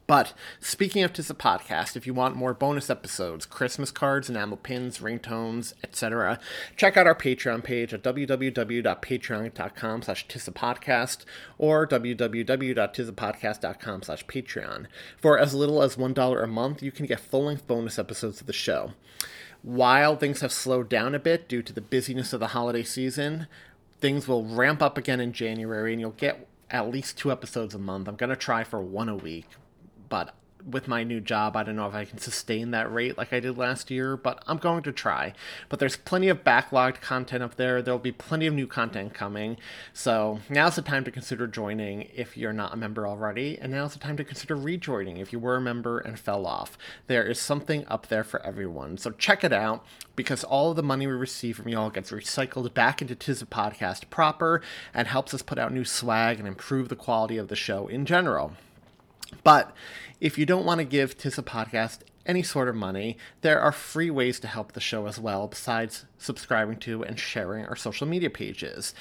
But speaking of Tis a Podcast, if you want more bonus episodes, Christmas cards, enamel pins, ringtones, etc., check out our Patreon page at www.patreon.com slash tisapodcast or www.tisapodcast.com slash patreon. For as little as $1 a month, you can get full-length bonus episodes of the show. While things have slowed down a bit due to the busyness of the holiday season, things will ramp up again in January and you'll get at least two episodes a month. I'm going to try for one a week but with my new job, I don't know if I can sustain that rate like I did last year, but I'm going to try. But there's plenty of backlogged content up there. There'll be plenty of new content coming. So now's the time to consider joining if you're not a member already, and now's the time to consider rejoining if you were a member and fell off. There is something up there for everyone. So check it out because all of the money we receive from y'all gets recycled back into Tis a Podcast proper and helps us put out new swag and improve the quality of the show in general. But if you don't want to give Tis a Podcast any sort of money, there are free ways to help the show as well, besides subscribing to and sharing our social media pages.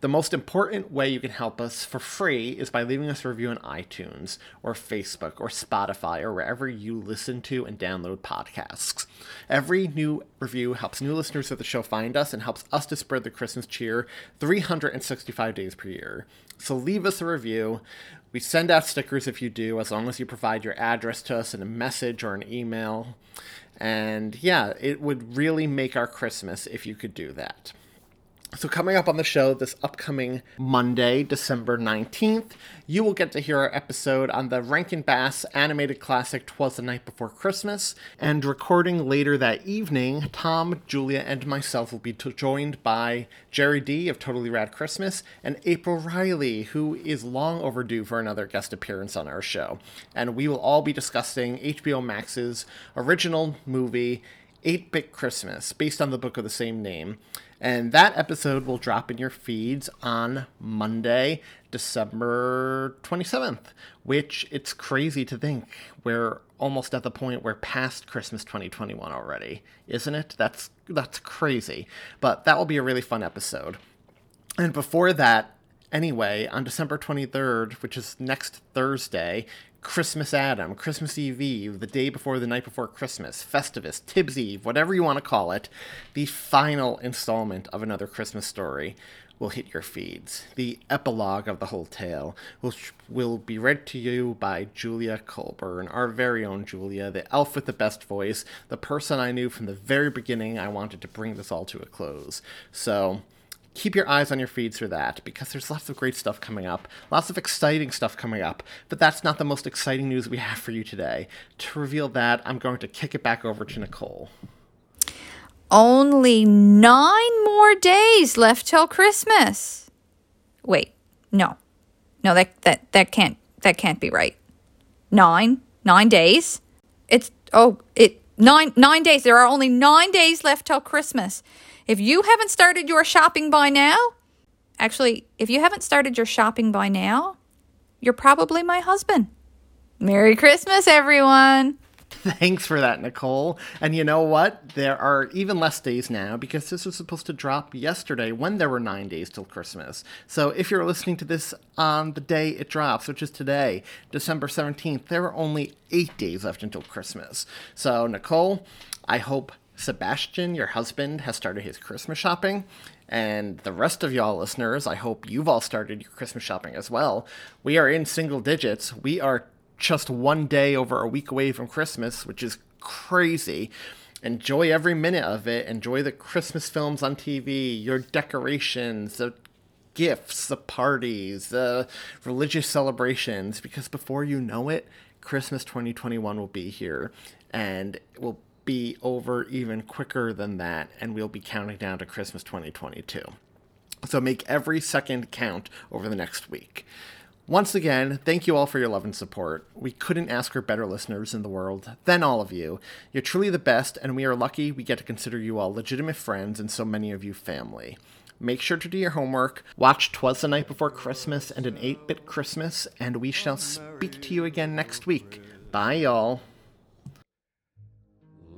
The most important way you can help us for free is by leaving us a review on iTunes or Facebook or Spotify or wherever you listen to and download podcasts. Every new review helps new listeners of the show find us and helps us to spread the Christmas cheer 365 days per year. So leave us a review. We send out stickers if you do, as long as you provide your address to us in a message or an email. And yeah, it would really make our Christmas if you could do that. So, coming up on the show this upcoming Monday, December 19th, you will get to hear our episode on the Rankin Bass animated classic Twas the Night Before Christmas. And recording later that evening, Tom, Julia, and myself will be joined by Gerry D of Totally Rad Christmas and April Ryley, who is long overdue for another guest appearance on our show. And we will all be discussing HBO Max's original movie, 8 Bit Christmas, based on the book of the same name. And that episode will drop in your feeds on Monday, December 27th, which it's crazy to think we're almost at the point we're past Christmas 2021 already, isn't it? That's that's crazy. But that will be a really fun episode. And before that, anyway, on December 23rd, which is next Thursday, Christmas Adam, Christmas Eve Eve, the day before the night before Christmas, Festivus, Tibbs Eve, whatever you want to call it, the final installment of another Christmas story will hit your feeds. The epilogue of the whole tale which will be read to you by Julia Colburn, our very own Julia, the elf with the best voice, the person I knew from the very beginning I wanted to bring this all to a close. So, keep your eyes on your feeds for that because there's lots of great stuff coming up, lots of exciting stuff coming up. But that's not the most exciting news we have for you today. To reveal that, I'm going to kick it back over to Nicole. Only nine more days left till Christmas. Wait, no, no, that that that can't that can't be right. Nine, nine days. It's oh, it nine nine days. There are only nine days left till Christmas. If you haven't started your shopping by now, actually, if you haven't started your shopping by now, you're probably my husband. Merry Christmas, everyone. Thanks for that, Nicole. And you know what? There are even less days now because this was supposed to drop yesterday when there were nine days till Christmas. So if you're listening to this on the day it drops, which is today, December 17th, there are only eight days left until Christmas. So, Nicole, I hope Sebastian, your husband, has started his Christmas shopping. And the rest of y'all listeners, I hope you've all started your Christmas shopping as well. We are in single digits. We are just one day over a week away from Christmas, which is crazy. Enjoy every minute of it. Enjoy the Christmas films on TV, your decorations, the gifts, the parties, the religious celebrations, because before you know it, Christmas 2021 will be here and it will be over even quicker than that, and we'll be counting down to Christmas 2022. So make every second count over the next week. Once again, thank you all for your love and support. We couldn't ask for better listeners in the world than all of you. You're truly the best, and we are lucky we get to consider you all legitimate friends and so many of you family. Make sure to do your homework. Watch Twas the Night Before Christmas and An 8 Bit Christmas, and we shall speak to you again next week. Bye, y'all.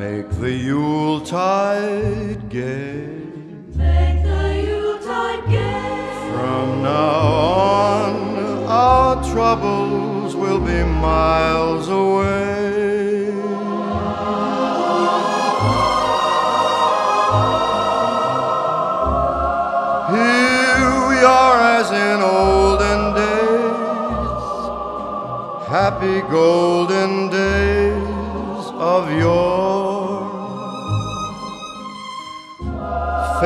Make the Yuletide gay. Make the Yuletide gay. From now on, our troubles will be miles away. Here we are as in olden days, happy golden days of yore.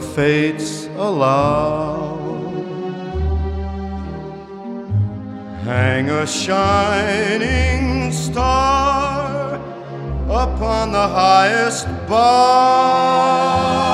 Fates allow. Hang a shining star upon the highest bough.